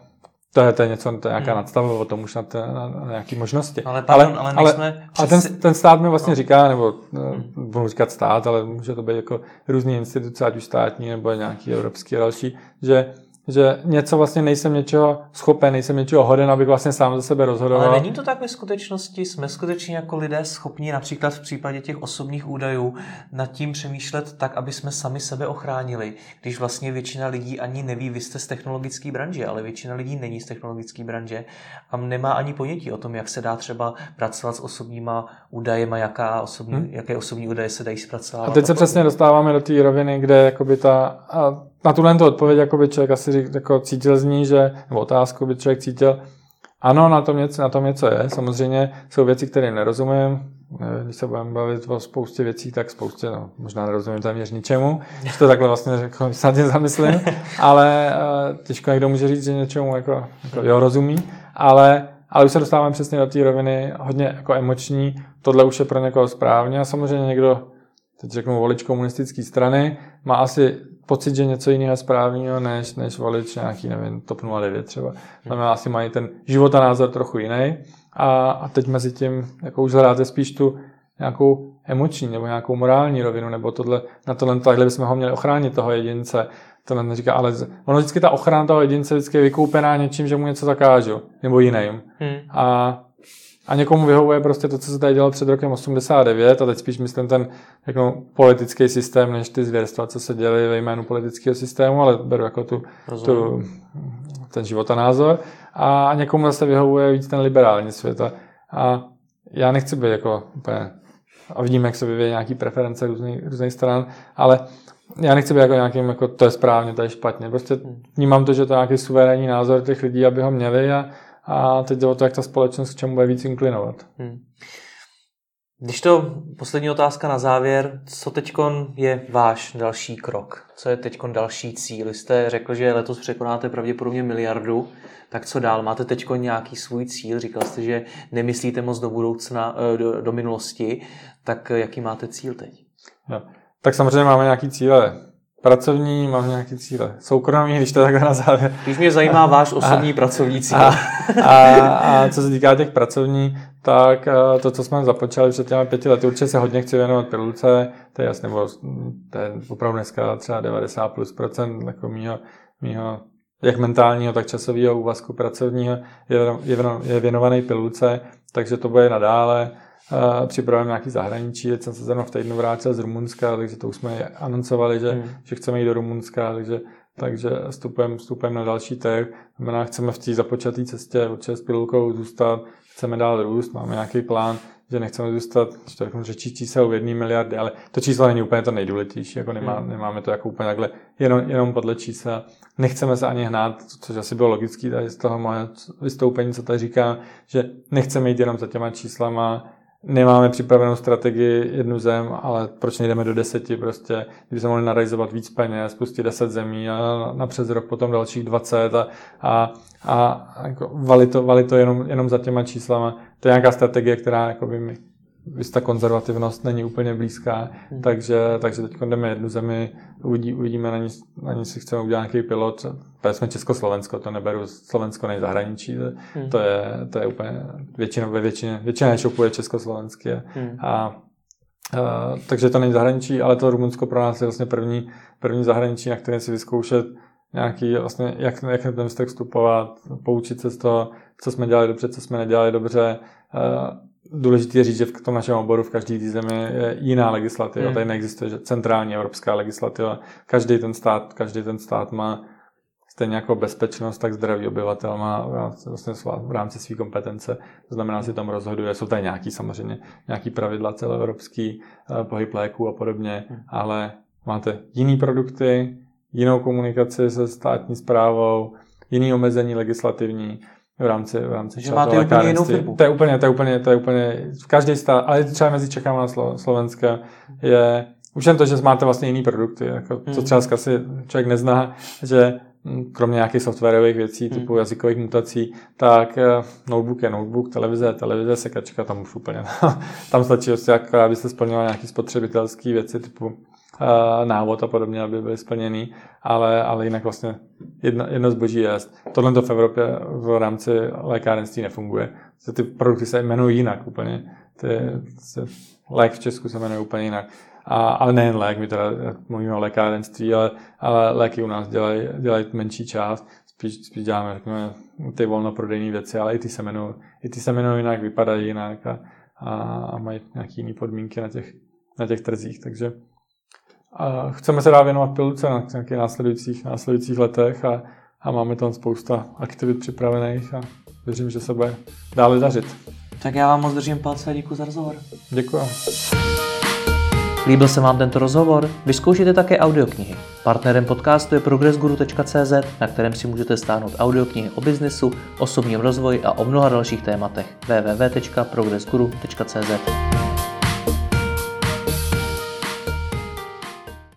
to je, to je něco, to je nějaká hmm. nadstava o tom už na, na, na, na nějaké možnosti. Ale, pardon, ale, ale, ale, ale ten, ten stát mi vlastně no. říká, nebo eh, hmm. budu říkat stát, ale může to být jako různý instituce, ať už státní nebo nějaký evropský a další, že že něco vlastně nejsem něčeho schopen, nejsem něčeho hoden, abych vlastně sám za sebe rozhodoval. Ale není to tak ve skutečnosti? Jsme skutečně jako lidé schopni například v případě těch osobních údajů nad tím přemýšlet tak, aby jsme sami sebe ochránili, když vlastně většina lidí ani neví, vy jste z technologické branže, ale většina lidí není z technologické branže a nemá ani ponětí o tom, jak se dá třeba pracovat s osobníma údajema, jaká osobní, hmm. jaké osobní údaje se dají zpracovat. A teď se přesně dostáváme do té roviny, kde jakoby ta, a na tuhle tu odpověď jako by člověk asi řík, jako cítil z ní, že, nebo otázku by člověk cítil, ano, na tom, něco, na tom něco je. Samozřejmě jsou věci, které nerozumím. Když se budeme bavit o spoustě věcí, tak spoustě, no, možná nerozumím téměř ničemu, když to takhle vlastně řekl, [laughs] snad zamyslím, ale uh, těžko někdo může říct, že něčemu jako, jako jo, rozumí, ale, ale už se dostáváme přesně do té roviny hodně jako emoční, tohle už je pro někoho správně a samozřejmě někdo, teď řeknu volič komunistické strany, má asi pocit, že něco jiného je správného, než, než volič nějaký, nevím, TOP 09 třeba. Znamená, asi mají ten život a názor trochu jiný. A, a teď mezi tím, jako už hledáte spíš tu nějakou emoční nebo nějakou morální rovinu, nebo tohle, na tohle takhle bychom ho měli ochránit toho jedince. To neříká, ale ono vždycky ta ochrana toho jedince vždycky je vykoupená něčím, že mu něco zakážu, nebo jiným. Hmm. A a někomu vyhovuje prostě to, co se tady dělalo před rokem 89 a teď spíš myslím ten jako politický systém, než ty zvěrstva, co se děly ve jménu politického systému, ale beru jako tu, tu ten život a názor. A někomu zase vyhovuje víc ten liberální svět. A, a já nechci být jako úplně a vidíme, jak se vyvíjí nějaký preference různých, různých stran, ale já nechci být jako nějakým, jako to je správně, to je špatně. Prostě vnímám to, že to je nějaký suverénní názor těch lidí, aby ho měli a, a teď jde o to, jak ta společnost k čemu bude víc inklinovat. Hmm. Když to poslední otázka na závěr, co teď je váš další krok? Co je teď další cíl? Jste řekl, že letos překonáte pravděpodobně miliardu, tak co dál? Máte teď nějaký svůj cíl? Říkal jste, že nemyslíte moc do budoucna, eh, do, do minulosti, tak jaký máte cíl teď? No. Tak samozřejmě máme nějaký cíle pracovní, mám nějaké cíle. Soukromí, když to takhle na závěr. Když mě zajímá váš osobní a, pracovní cíl. A, a, a co se týká těch pracovní, tak to, co jsme započali před těmi pěti lety, určitě se hodně chci věnovat pilulce, to je jasné, nebo to je opravdu dneska třeba 90 plus procent jako mýho, mýho jak mentálního, tak časového úvazku pracovního je, je, je věnovaný pilulce, takže to bude nadále. Uh, připravujeme nějaký zahraničí, teď jsem se zrovna v týdnu vrátil z Rumunska, takže to už jsme anoncovali, že, hmm. že chceme jít do Rumunska, takže, takže vstupujeme, vstupujeme na další trh. Znamená, chceme v té započaté cestě určitě s pilulkou zůstat, chceme dál růst, máme nějaký plán, že nechceme zůstat, že to řeknu, řečí čísel v jedné miliardy, ale to číslo není úplně to nejdůležitější, jako nemá, hmm. nemáme to jako úplně takhle jenom, jenom podle čísla. Nechceme se ani hnát, což asi bylo logický tady z toho moje vystoupení, co tady říkám, že nechceme jít jenom za těma číslama, nemáme připravenou strategii jednu zem, ale proč nejdeme do deseti prostě, kdyby se mohli narealizovat víc peněz, spustit deset zemí a na přes rok potom dalších dvacet a, a, a jako vali, to, vali to jenom, jenom za těma číslama. To je nějaká strategie, která jako by mi ta konzervativnost není úplně blízká, hmm. takže, takže teď jdeme jednu zemi, uvidí, uvidíme na ní, na ní si chceme udělat nějaký pilot, to jsme Československo, to neberu Slovensko nej zahraničí, to, hmm. to, je, to je úplně většina, ve většině, většina e-shopů je československý hmm. a Uh, takže to není zahraničí, ale to Rumunsko pro nás je vlastně první, první zahraničí, na kterém si vyzkoušet nějaký, vlastně, jak, jak na ten vztah vstupovat, poučit se z toho, co jsme dělali dobře, co jsme nedělali dobře. Důležité je říct, že v tom našem oboru v každé zemi je jiná legislativa. Hmm. Tady neexistuje že centrální evropská legislativa. Každý ten stát, každý ten stát má stejně jako bezpečnost, tak zdraví obyvatel má vlastně v rámci své kompetence. To znamená, si tam rozhoduje. Jsou tady nějaký samozřejmě nějaký pravidla celoevropský, eh, pohyb léků a podobně, hmm. ale máte jiný produkty, jinou komunikaci se státní zprávou, jiný omezení legislativní v rámci, v rámci že máte úplně jinou firmu. To je úplně, to je úplně, to je úplně, v každý stát, ale třeba mezi Čechama a Slo, Slovenska je už jen to, že máte vlastně jiný produkty, jako, hmm. co třeba asi člověk nezná, že hm, kromě nějakých softwarových věcí hmm. typu jazykových mutací, tak eh, notebook je notebook, televize televize, sekačka, tam už úplně, [laughs] tam stačí, prostě, jak, abyste splňovali nějaké spotřebitelské věci typu návod a podobně, aby byly splněný, ale, ale jinak vlastně jedno, jedno zboží je. Tohle to v Evropě v rámci lékárenství nefunguje. Ty produkty se jmenují jinak úplně. Ty, ty, lék v Česku se jmenuje úplně jinak. A, ale nejen lék, my teda mluvíme o lékárenství, ale, ale léky u nás dělají, dělají menší část. Spíš, spíš děláme řekněme, ty volnoprodejní věci, ale i ty se jmenují, i ty se jmenují jinak, vypadají jinak a, a mají nějaké jiné podmínky na těch, na těch trzích. Takže a chceme se dát věnovat pilulce na nějakých následujících, následujících letech a, a máme tam spousta aktivit připravených a věřím, že se bude dále dařit. Tak já vám moc držím palce a děkuji za rozhovor. Děkuji. Líbil se vám tento rozhovor? Vyzkoušejte také audioknihy. Partnerem podcastu je progressguru.cz, na kterém si můžete stáhnout audioknihy o biznesu, osobním rozvoji a o mnoha dalších tématech. www.progressguru.cz